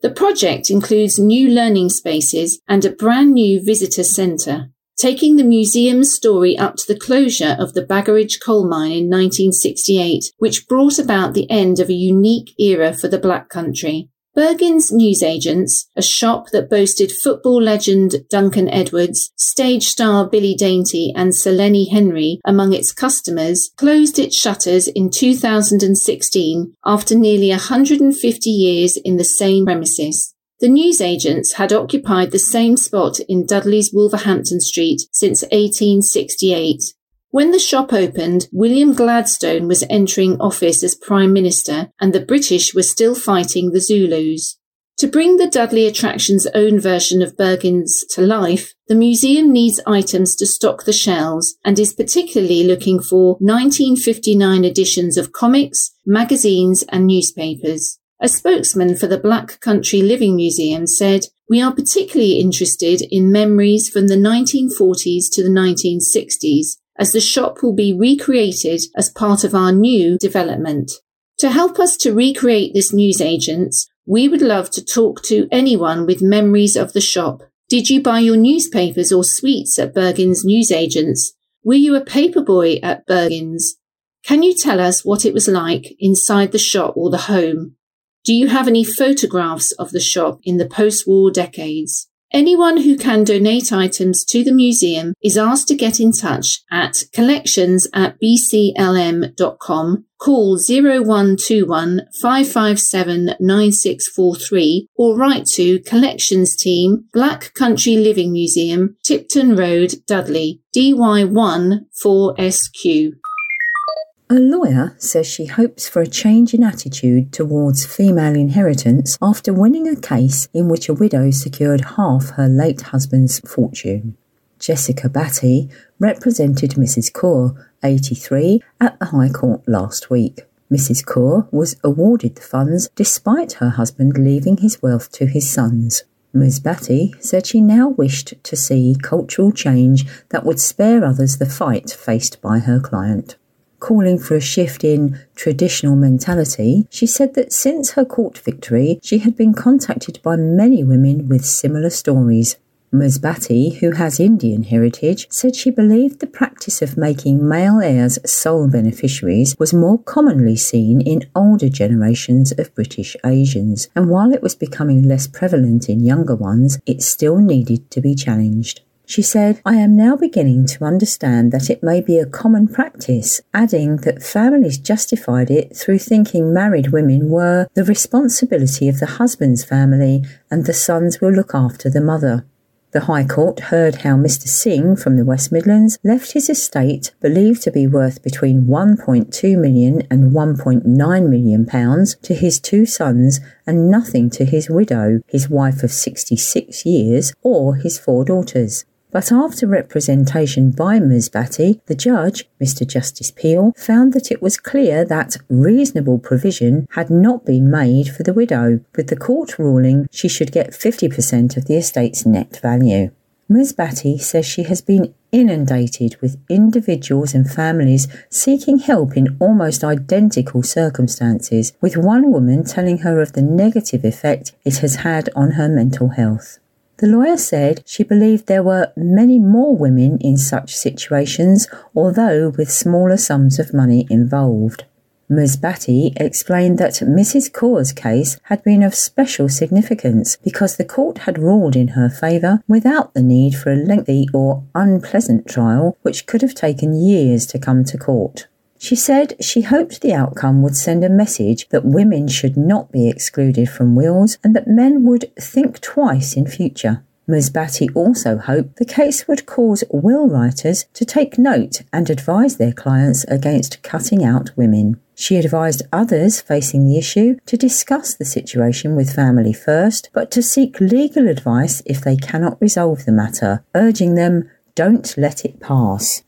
The project includes new learning spaces and a brand new visitor centre taking the museum's story up to the closure of the Baggeridge coal mine in 1968, which brought about the end of a unique era for the Black Country. Bergen's Newsagents, a shop that boasted football legend Duncan Edwards, stage star Billy Dainty and Sir Lenny Henry among its customers, closed its shutters in 2016 after nearly 150 years in the same premises. The newsagents had occupied the same spot in Dudley's Wolverhampton Street since 1868. When the shop opened, William Gladstone was entering office as Prime Minister and the British were still fighting the Zulus. To bring the Dudley Attraction's own version of Bergens to life, the museum needs items to stock the shelves and is particularly looking for 1959 editions of comics, magazines and newspapers. A spokesman for the Black Country Living Museum said, we are particularly interested in memories from the 1940s to the 1960s, as the shop will be recreated as part of our new development. To help us to recreate this newsagents, we would love to talk to anyone with memories of the shop. Did you buy your newspapers or sweets at Bergens newsagents? Were you a paperboy at Bergens? Can you tell us what it was like inside the shop or the home? Do you have any photographs of the shop in the post-war decades? Anyone who can donate items to the museum is asked to get in touch at collections at bclm.com, call 0121 557 9643 or write to Collections Team, Black Country Living Museum, Tipton Road, Dudley, DY1 4SQ. A lawyer says she hopes for a change in attitude towards female inheritance after winning a case in which a widow secured half her late husband's fortune. Jessica Batty represented Mrs. Kaur, 83, at the High Court last week. Mrs. Kaur was awarded the funds despite her husband leaving his wealth to his sons. Ms. Batty said she now wished to see cultural change that would spare others the fight faced by her client calling for a shift in traditional mentality, she said that since her court victory, she had been contacted by many women with similar stories. Ms. Batty, who has Indian heritage, said she believed the practice of making male heirs sole beneficiaries was more commonly seen in older generations of British Asians, and while it was becoming less prevalent in younger ones, it still needed to be challenged. She said, I am now beginning to understand that it may be a common practice, adding that families justified it through thinking married women were the responsibility of the husband's family and the sons will look after the mother. The High Court heard how Mr. Singh from the West Midlands left his estate, believed to be worth between 1.2 million and 1.9 million pounds, to his two sons and nothing to his widow, his wife of 66 years, or his four daughters. But after representation by Ms. Batty, the judge, Mr. Justice Peel, found that it was clear that reasonable provision had not been made for the widow, with the court ruling she should get 50% of the estate's net value. Ms. Batty says she has been inundated with individuals and families seeking help in almost identical circumstances, with one woman telling her of the negative effect it has had on her mental health. The lawyer said she believed there were many more women in such situations, although with smaller sums of money involved. Ms. Batty explained that Mrs. Kaur's case had been of special significance because the court had ruled in her favour without the need for a lengthy or unpleasant trial which could have taken years to come to court. She said she hoped the outcome would send a message that women should not be excluded from wills and that men would think twice in future. Ms. Batty also hoped the case would cause will writers to take note and advise their clients against cutting out women. She advised others facing the issue to discuss the situation with family first, but to seek legal advice if they cannot resolve the matter, urging them don't let it pass.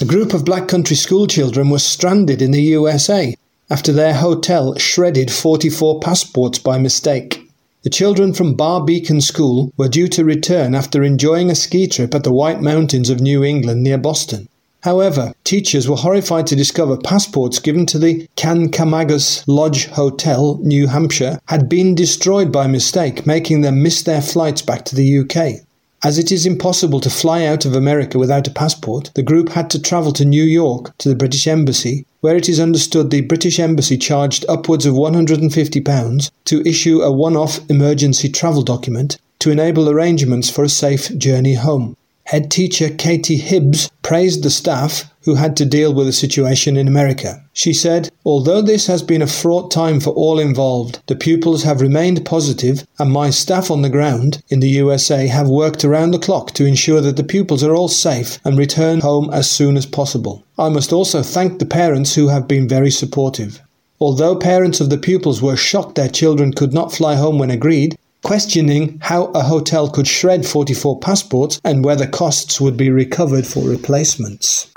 A group of Black Country schoolchildren were stranded in the USA after their hotel shredded 44 passports by mistake. The children from Barr Beacon School were due to return after enjoying a ski trip at the White Mountains of New England near Boston. However, teachers were horrified to discover passports given to the Kancamagus Lodge Hotel, New Hampshire, had been destroyed by mistake, making them miss their flights back to the UK. As it is impossible to fly out of America without a passport, the group had to travel to New York to the British Embassy, where it is understood the British Embassy charged upwards of £150 to issue a one off emergency travel document to enable arrangements for a safe journey home. Head teacher Katie Hibbs praised the staff who had to deal with the situation in America. She said, Although this has been a fraught time for all involved, the pupils have remained positive and my staff on the ground in the USA have worked around the clock to ensure that the pupils are all safe and return home as soon as possible. I must also thank the parents who have been very supportive. Although parents of the pupils were shocked their children could not fly home when agreed, questioning how a hotel could shred 44 passports and whether costs would be recovered for replacements.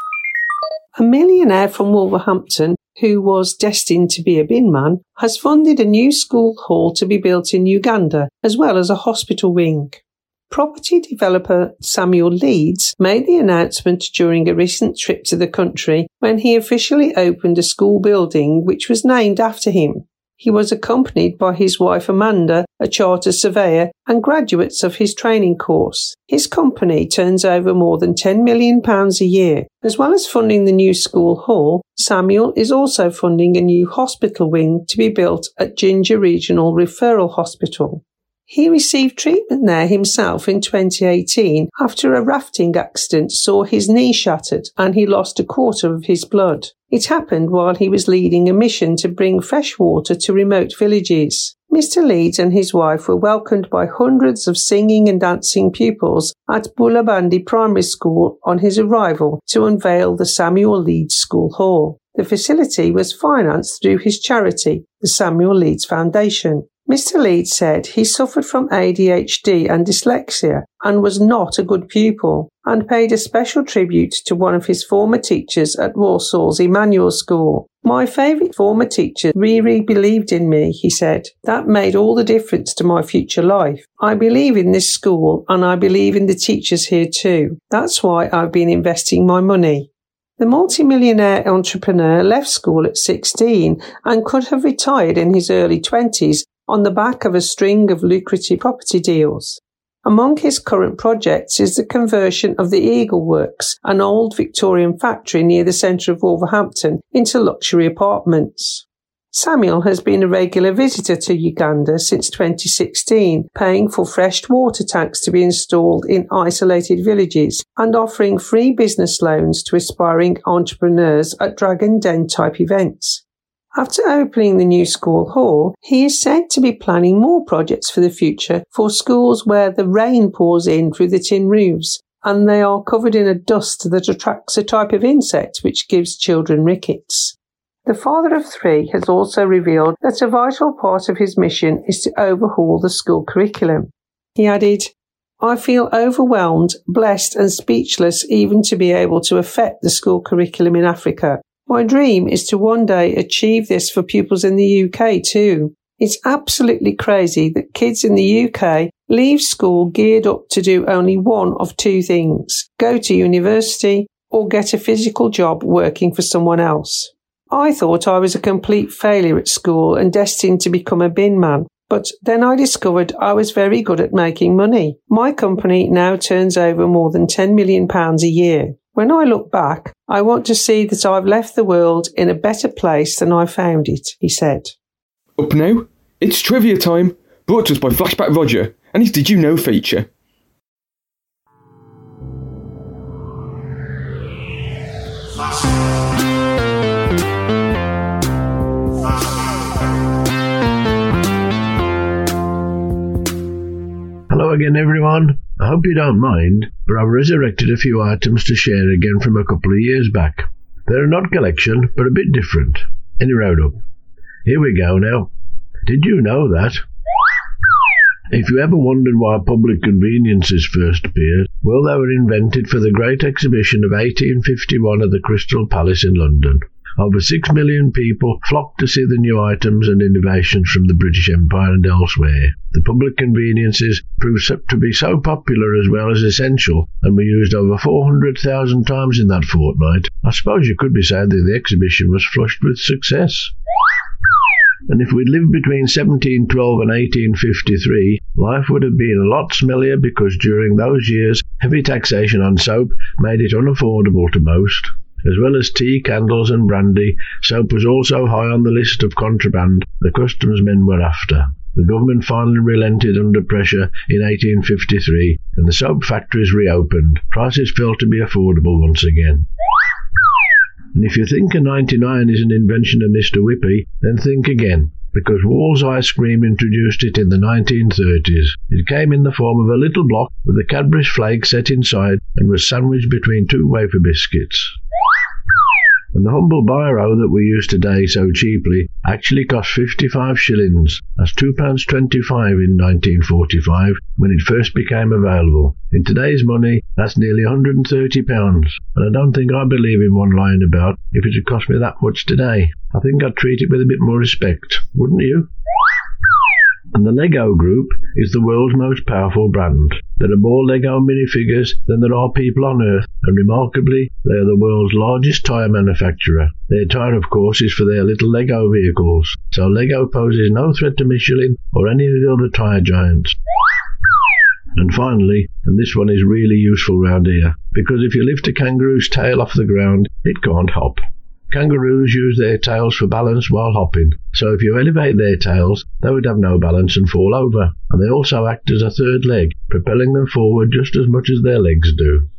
A millionaire from Wolverhampton, who was destined to be a bin man, has funded a new school hall to be built in Uganda, as well as a hospital wing. Property developer Samuel Leeds made the announcement during a recent trip to the country when he officially opened a school building which was named after him. He was accompanied by his wife Amanda, a charter surveyor, and graduates of his training course. His company turns over more than £10 million a year. As well as funding the new school hall, Samuel is also funding a new hospital wing to be built at Jinja Regional Referral Hospital. He received treatment there himself in 2018 after a rafting accident saw his knee shattered and he lost a quarter of his blood. It happened while he was leading a mission to bring fresh water to remote villages. Mr. Leeds and his wife were welcomed by hundreds of singing and dancing pupils at Bulabandi Primary School on his arrival to unveil the Samuel Leeds School Hall. The facility was financed through his charity, the Samuel Leeds Foundation. Mr. Leeds said he suffered from ADHD and dyslexia and was not a good pupil and paid a special tribute to one of his former teachers at Walsall's Emmanuel School. My favourite former teacher really believed in me, he said. That made all the difference to my future life. I believe in this school and I believe in the teachers here too. That's why I've been investing my money. The multimillionaire entrepreneur left school at 16 and could have retired in his early 20s on the back of a string of lucrative property deals. Among his current projects is the conversion of the Eagle Works, an old Victorian factory near the centre of Wolverhampton, into luxury apartments. Samuel has been a regular visitor to Uganda since 2016, paying for fresh water tanks to be installed in isolated villages and offering free business loans to aspiring entrepreneurs at Dragon Den type events. After opening the new school hall, he is said to be planning more projects for the future for schools where the rain pours in through the tin roofs and they are covered in a dust that attracts a type of insect which gives children rickets. The father of three has also revealed that a vital part of his mission is to overhaul the school curriculum. He added, I feel overwhelmed, blessed, and speechless even to be able to affect the school curriculum in Africa. My dream is to one day achieve this for pupils in the UK too. It's absolutely crazy that kids in the UK leave school geared up to do only one of two things go to university or get a physical job working for someone else. I thought I was a complete failure at school and destined to become a bin man, but then I discovered I was very good at making money. My company now turns over more than £10 million a year. When I look back, I want to see that I've left the world in a better place than I found it, he said. Up now, it's trivia time, brought to us by Flashback Roger and his Did You Know feature. Again, everyone. I hope you don't mind, but I've resurrected a few items to share again from a couple of years back. They're not collection, but a bit different. Any road up. Here we go now. Did you know that? If you ever wondered why public conveniences first appeared, well, they were invented for the Great Exhibition of 1851 at the Crystal Palace in London. Over six million people flocked to see the new items and innovations from the British Empire and elsewhere. The public conveniences proved to be so popular as well as essential, and were used over 400,000 times in that fortnight. I suppose you could be saying that the exhibition was flushed with success. And if we'd lived between 1712 and 1853, life would have been a lot smellier because during those years heavy taxation on soap made it unaffordable to most. As well as tea, candles, and brandy, soap was also high on the list of contraband the customs men were after. The government finally relented under pressure in 1853, and the soap factories reopened. Prices fell to be affordable once again. And if you think a 99 is an invention of Mr. Whippy, then think again, because Wall's Ice Cream introduced it in the 1930s. It came in the form of a little block with a Cadbury's flake set inside and was sandwiched between two wafer biscuits. And the humble biro that we use today so cheaply actually cost 55 shillings. That's £2.25 in 1945 when it first became available. In today's money, that's nearly £130, and I don't think I'd believe in one lying about if it had cost me that much today. I think I'd treat it with a bit more respect, wouldn't you? And the Lego Group is the world's most powerful brand. There are more Lego minifigures than there are people on Earth, and remarkably, they are the world's largest tyre manufacturer. Their tyre, of course, is for their little Lego vehicles, so Lego poses no threat to Michelin or any of the other tyre giants. And finally, and this one is really useful round here, because if you lift a kangaroo's tail off the ground, it can't hop. Kangaroos use their tails for balance while hopping, so if you elevate their tails, they would have no balance and fall over. And they also act as a third leg, propelling them forward just as much as their legs do.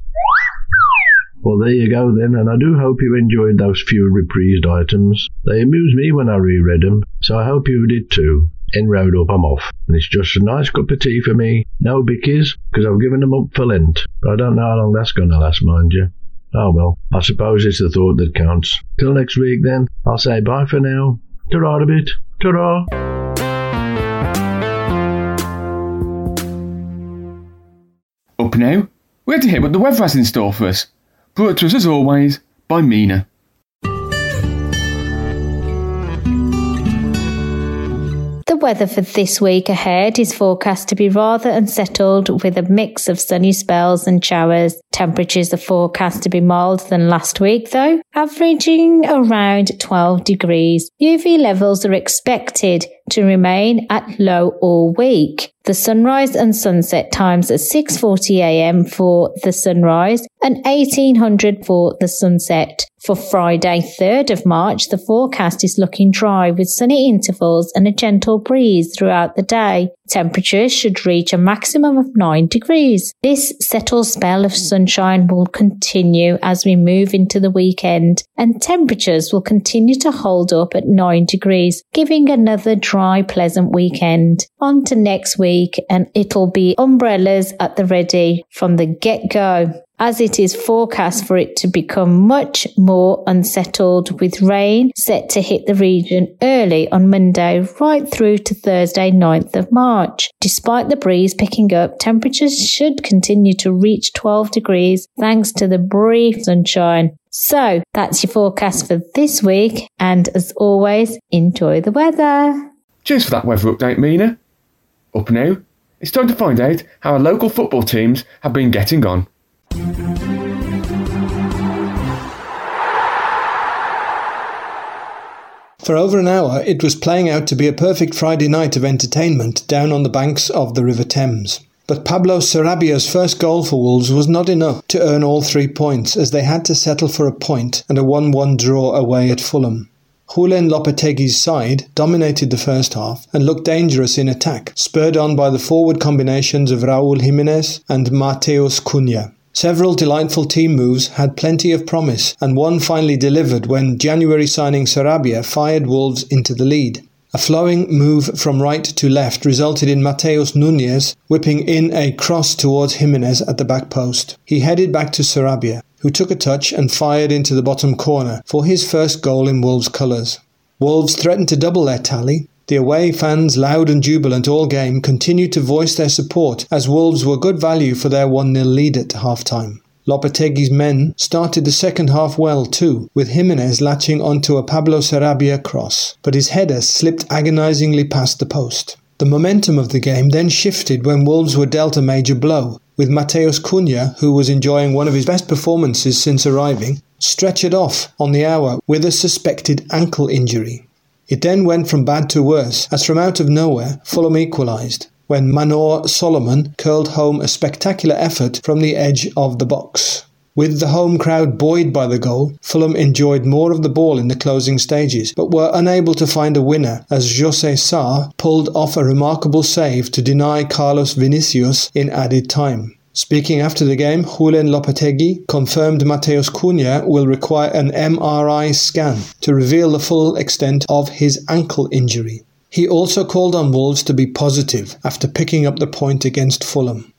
Well, there you go then, and I do hope you enjoyed those few reprised items. They amused me when I reread them, so I hope you did too. En road up, I'm off, and it's just a nice cup of tea for me. No bickies, because I've given them up for Lent. But I don't know how long that's going to last, mind you. Oh well, I suppose it's the thought that counts. Till next week then, I'll say bye for now. Ta-ra a bit. Ta-ra. Up now, we had to hear what the weather has in store for us. Brought to us as always by Mina. The weather for this week ahead is forecast to be rather unsettled with a mix of sunny spells and showers. Temperatures are forecast to be milder than last week though, averaging around 12 degrees. UV levels are expected to remain at low all week. The sunrise and sunset times are 6:40 a.m. for the sunrise and 1800 for the sunset. For Friday, 3rd of March, the forecast is looking dry with sunny intervals and a gentle breeze throughout the day. Temperatures should reach a maximum of 9 degrees. This settled spell of sunshine will continue as we move into the weekend, and temperatures will continue to hold up at 9 degrees, giving another dry, pleasant weekend. On to next week, and it'll be umbrellas at the ready from the get go as it is forecast for it to become much more unsettled with rain set to hit the region early on Monday right through to Thursday 9th of March. Despite the breeze picking up, temperatures should continue to reach 12 degrees thanks to the brief sunshine. So that's your forecast for this week and as always, enjoy the weather. Cheers for that weather update, Mina. Up now, it's time to find out how our local football teams have been getting on. For over an hour, it was playing out to be a perfect Friday night of entertainment down on the banks of the River Thames. But Pablo Sarabia's first goal for Wolves was not enough to earn all three points, as they had to settle for a point and a 1 1 draw away at Fulham. Julen Lopetegui's side dominated the first half and looked dangerous in attack, spurred on by the forward combinations of Raul Jimenez and Matheus Cunha. Several delightful team moves had plenty of promise, and one finally delivered when January signing Sarabia fired Wolves into the lead. A flowing move from right to left resulted in Matheus Nunes whipping in a cross towards Jimenez at the back post. He headed back to Sarabia, who took a touch and fired into the bottom corner for his first goal in Wolves' colours. Wolves threatened to double their tally, the away fans, loud and jubilant all game, continued to voice their support as Wolves were good value for their 1 0 lead at half time. Lopetegui's men started the second half well too, with Jimenez latching onto a Pablo Sarabia cross, but his header slipped agonisingly past the post. The momentum of the game then shifted when Wolves were dealt a major blow, with Matheus Cunha, who was enjoying one of his best performances since arriving, stretchered off on the hour with a suspected ankle injury. It then went from bad to worse, as from out of nowhere, Fulham equalised, when Manor Solomon curled home a spectacular effort from the edge of the box. With the home crowd buoyed by the goal, Fulham enjoyed more of the ball in the closing stages, but were unable to find a winner as Jose Sa pulled off a remarkable save to deny Carlos Vinicius in added time. Speaking after the game, Julen Lopetegui confirmed Matheus Cunha will require an MRI scan to reveal the full extent of his ankle injury. He also called on Wolves to be positive after picking up the point against Fulham.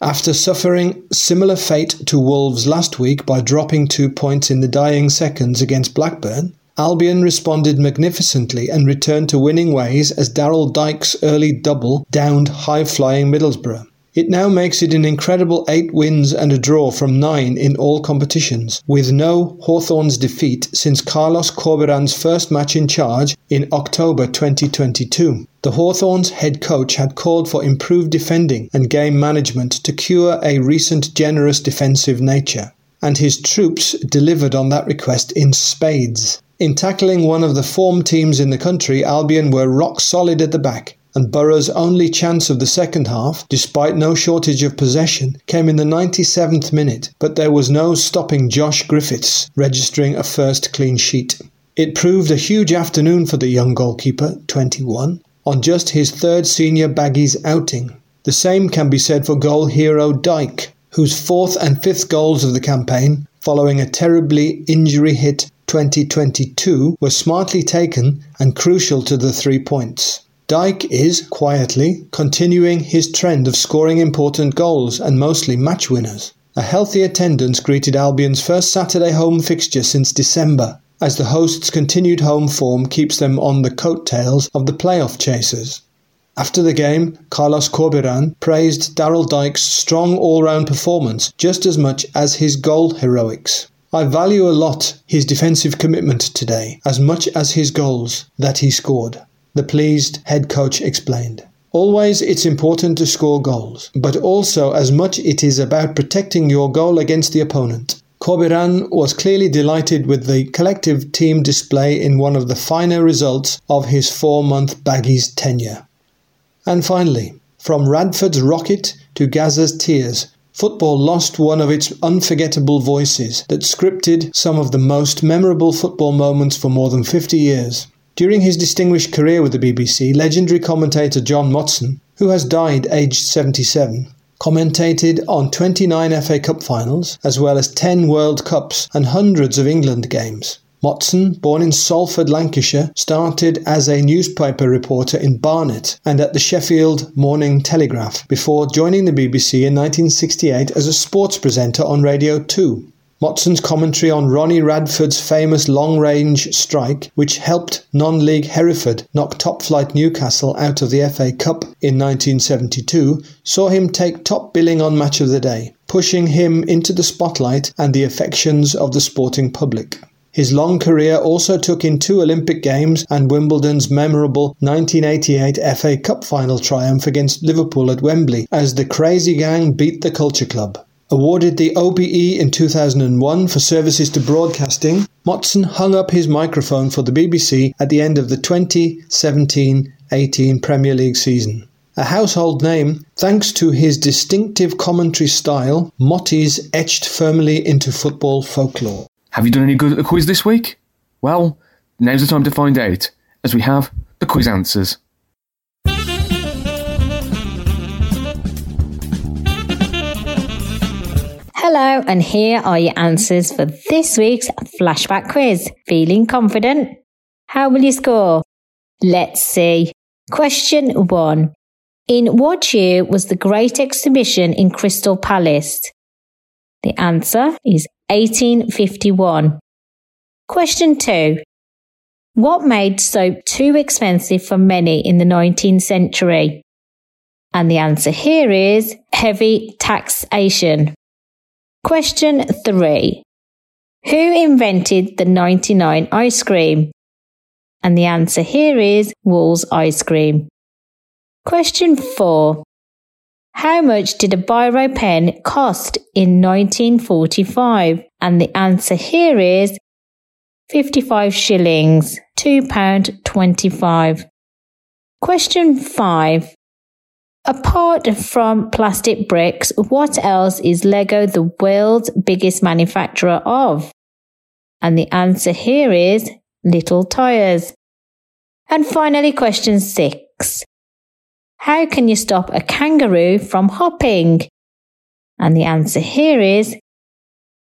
After suffering similar fate to Wolves last week by dropping two points in the dying seconds against Blackburn, Albion responded magnificently and returned to winning ways as Daryl Dykes' early double downed high flying Middlesbrough. It now makes it an incredible eight wins and a draw from nine in all competitions, with no Hawthorns defeat since Carlos Corberan's first match in charge in October 2022. The Hawthorns head coach had called for improved defending and game management to cure a recent generous defensive nature, and his troops delivered on that request in spades. In tackling one of the form teams in the country, Albion were rock solid at the back, and Borough's only chance of the second half, despite no shortage of possession, came in the 97th minute, but there was no stopping Josh Griffiths registering a first clean sheet. It proved a huge afternoon for the young goalkeeper, 21, on just his third senior baggies outing. The same can be said for goal hero Dyke, whose fourth and fifth goals of the campaign, following a terribly injury hit 2022, were smartly taken and crucial to the three points. Dike is, quietly, continuing his trend of scoring important goals and mostly match winners. A healthy attendance greeted Albion's first Saturday home fixture since December, as the hosts' continued home form keeps them on the coattails of the playoff chasers. After the game, Carlos Corberan praised Daryl Dike's strong all round performance just as much as his goal heroics. I value a lot his defensive commitment today, as much as his goals that he scored the pleased head coach explained. Always it's important to score goals, but also as much it is about protecting your goal against the opponent. Corberan was clearly delighted with the collective team display in one of the finer results of his four month Baggies tenure. And finally, from Radford's rocket to Gazza's tears, football lost one of its unforgettable voices that scripted some of the most memorable football moments for more than 50 years. During his distinguished career with the BBC, legendary commentator John Motson, who has died aged 77, commentated on 29 FA Cup finals, as well as 10 World Cups and hundreds of England games. Motson, born in Salford, Lancashire, started as a newspaper reporter in Barnet and at the Sheffield Morning Telegraph before joining the BBC in 1968 as a sports presenter on Radio 2. Motson's commentary on Ronnie Radford's famous long range strike, which helped non league Hereford knock top flight Newcastle out of the FA Cup in 1972, saw him take top billing on Match of the Day, pushing him into the spotlight and the affections of the sporting public. His long career also took in two Olympic Games and Wimbledon's memorable 1988 FA Cup final triumph against Liverpool at Wembley as the Crazy Gang beat the Culture Club. Awarded the OBE in 2001 for services to broadcasting, Motson hung up his microphone for the BBC at the end of the 2017 18 Premier League season. A household name, thanks to his distinctive commentary style, Motty's etched firmly into football folklore. Have you done any good at the quiz this week? Well, now's the time to find out, as we have the quiz answers. Hello, and here are your answers for this week's flashback quiz. Feeling confident? How will you score? Let's see. Question one. In what year was the Great Exhibition in Crystal Palace? The answer is 1851. Question two. What made soap too expensive for many in the 19th century? And the answer here is heavy taxation. Question three. Who invented the 99 ice cream? And the answer here is Wool's Ice Cream. Question four. How much did a biro pen cost in 1945? And the answer here is 55 shillings, £2.25. Question five. Apart from plastic bricks, what else is Lego the world's biggest manufacturer of? And the answer here is little tires. And finally, question six. How can you stop a kangaroo from hopping? And the answer here is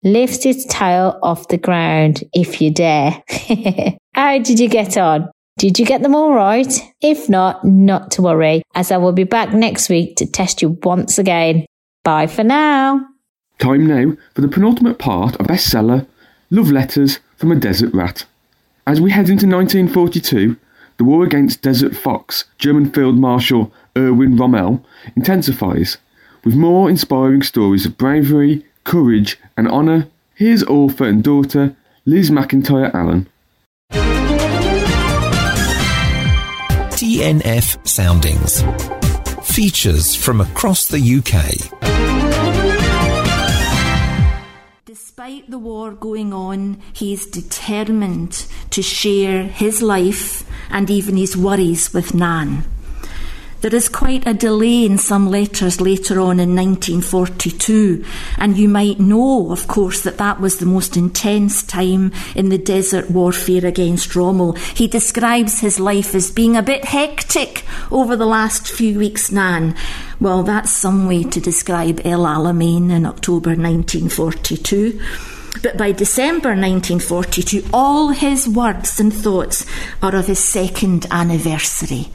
lift its tail off the ground if you dare. How did you get on? Did you get them all right? If not, not to worry, as I will be back next week to test you once again. Bye for now. Time now for the penultimate part of bestseller Love Letters from a Desert Rat. As we head into 1942, the war against Desert Fox, German Field Marshal Erwin Rommel, intensifies, with more inspiring stories of bravery, courage, and honour. Here's author and daughter Liz McIntyre Allen. TNF Soundings. Features from across the UK. Despite the war going on, he is determined to share his life and even his worries with Nan. There is quite a delay in some letters later on in 1942, and you might know, of course, that that was the most intense time in the desert warfare against Rommel. He describes his life as being a bit hectic over the last few weeks, Nan. Well, that's some way to describe El Alamein in October 1942. But by December 1942, all his words and thoughts are of his second anniversary.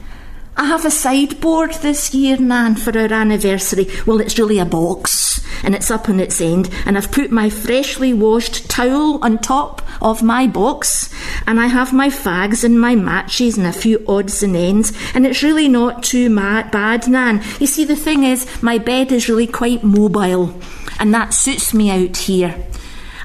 I have a sideboard this year, Nan, for our anniversary. Well, it's really a box, and it's up on its end, and I've put my freshly washed towel on top of my box, and I have my fags and my matches and a few odds and ends, and it's really not too mad, bad, Nan. You see, the thing is, my bed is really quite mobile, and that suits me out here.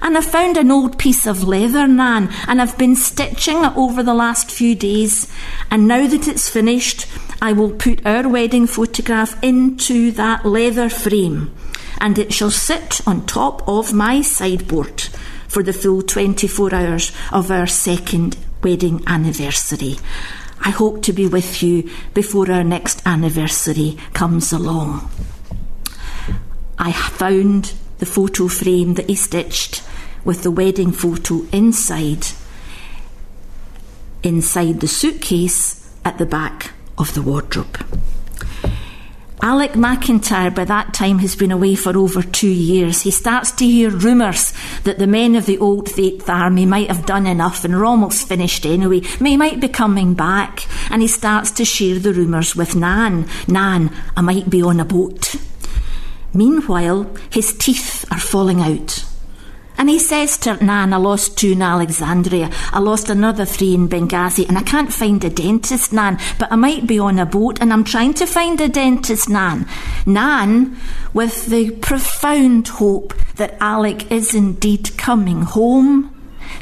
And I found an old piece of leather, Nan, and I've been stitching it over the last few days. And now that it's finished, I will put our wedding photograph into that leather frame, and it shall sit on top of my sideboard for the full 24 hours of our second wedding anniversary. I hope to be with you before our next anniversary comes along. I found the photo frame that he stitched with the wedding photo inside inside the suitcase at the back of the wardrobe. Alec McIntyre, by that time, has been away for over two years. He starts to hear rumours that the men of the Old Eighth Army might have done enough and Rommel's finished anyway. May might be coming back. And he starts to share the rumours with Nan. Nan, I might be on a boat. Meanwhile, his teeth are falling out. And he says to Nan, I lost two in Alexandria, I lost another three in Benghazi, and I can't find a dentist, Nan, but I might be on a boat and I'm trying to find a dentist, Nan. Nan, with the profound hope that Alec is indeed coming home,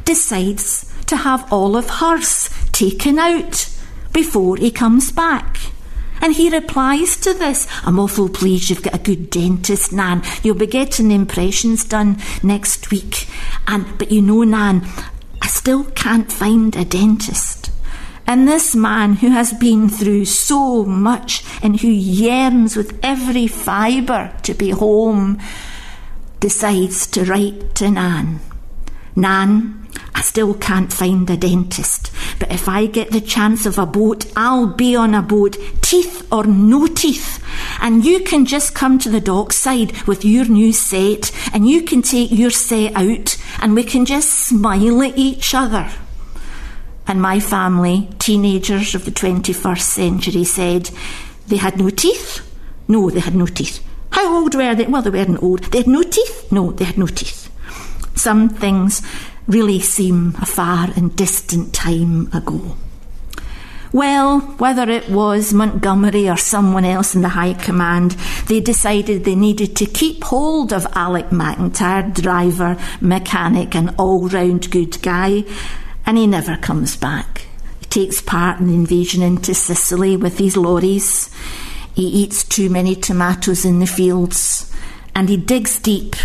decides to have all of hers taken out before he comes back. And he replies to this, I'm awful pleased you've got a good dentist, Nan. You'll be getting impressions done next week. And but you know, Nan, I still can't find a dentist. And this man who has been through so much and who yearns with every fibre to be home decides to write to Nan. Nan, I still can't find a dentist, but if I get the chance of a boat, I'll be on a boat, teeth or no teeth. And you can just come to the dockside with your new set, and you can take your set out, and we can just smile at each other. And my family, teenagers of the 21st century, said they had no teeth. No, they had no teeth. How old were they? Well, they weren't old. They had no teeth? No, they had no teeth. Some things really seem a far and distant time ago. Well, whether it was Montgomery or someone else in the High Command, they decided they needed to keep hold of Alec McIntyre, driver, mechanic, and all round good guy, and he never comes back. He takes part in the invasion into Sicily with his lorries. He eats too many tomatoes in the fields, and he digs deep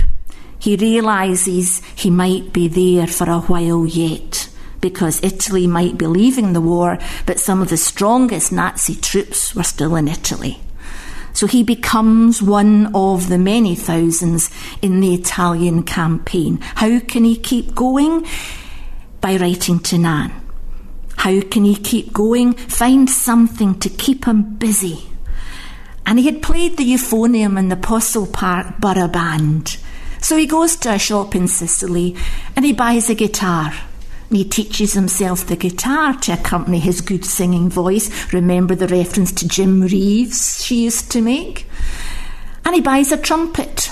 he realises he might be there for a while yet because Italy might be leaving the war, but some of the strongest Nazi troops were still in Italy. So he becomes one of the many thousands in the Italian campaign. How can he keep going? By writing to Nan. How can he keep going? Find something to keep him busy. And he had played the euphonium in the Postle Park Borough Band. So he goes to a shop in Sicily and he buys a guitar. He teaches himself the guitar to accompany his good singing voice. Remember the reference to Jim Reeves she used to make? and he buys a trumpet.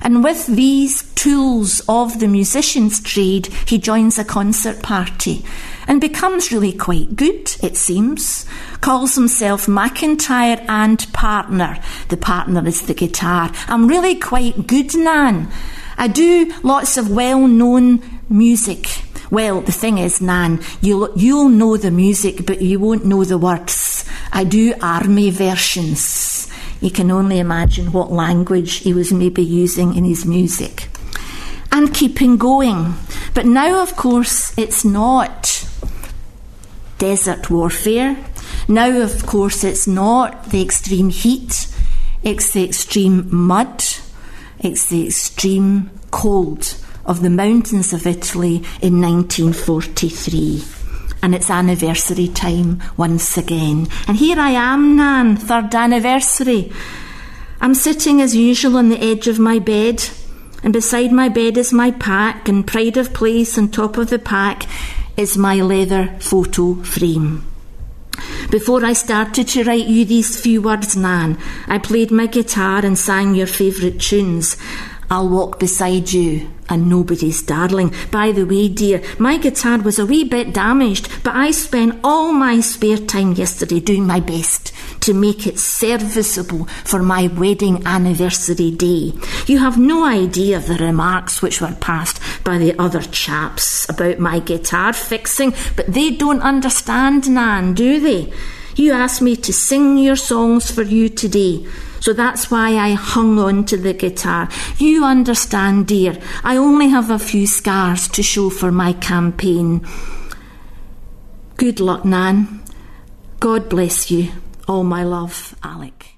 And with these tools of the musician's trade, he joins a concert party and becomes really quite good, it seems. Calls himself McIntyre and Partner. The partner is the guitar. I'm really quite good, Nan. I do lots of well known music. Well, the thing is, Nan, you'll, you'll know the music, but you won't know the words. I do army versions. You can only imagine what language he was maybe using in his music. And keeping going. But now, of course, it's not desert warfare. Now, of course, it's not the extreme heat, it's the extreme mud, it's the extreme cold of the mountains of Italy in 1943 and it's anniversary time once again. And here I am, Nan, third anniversary. I'm sitting as usual on the edge of my bed, and beside my bed is my pack, and pride of place on top of the pack is my leather photo frame. Before I started to write you these few words, Nan, I played my guitar and sang your favourite tunes. I'll walk beside you and nobody's darling. By the way, dear, my guitar was a wee bit damaged, but I spent all my spare time yesterday doing my best to make it serviceable for my wedding anniversary day. You have no idea of the remarks which were passed by the other chaps about my guitar fixing, but they don't understand, Nan, do they? You asked me to sing your songs for you today. So that's why I hung on to the guitar. You understand, dear, I only have a few scars to show for my campaign. Good luck, Nan. God bless you. All my love, Alec.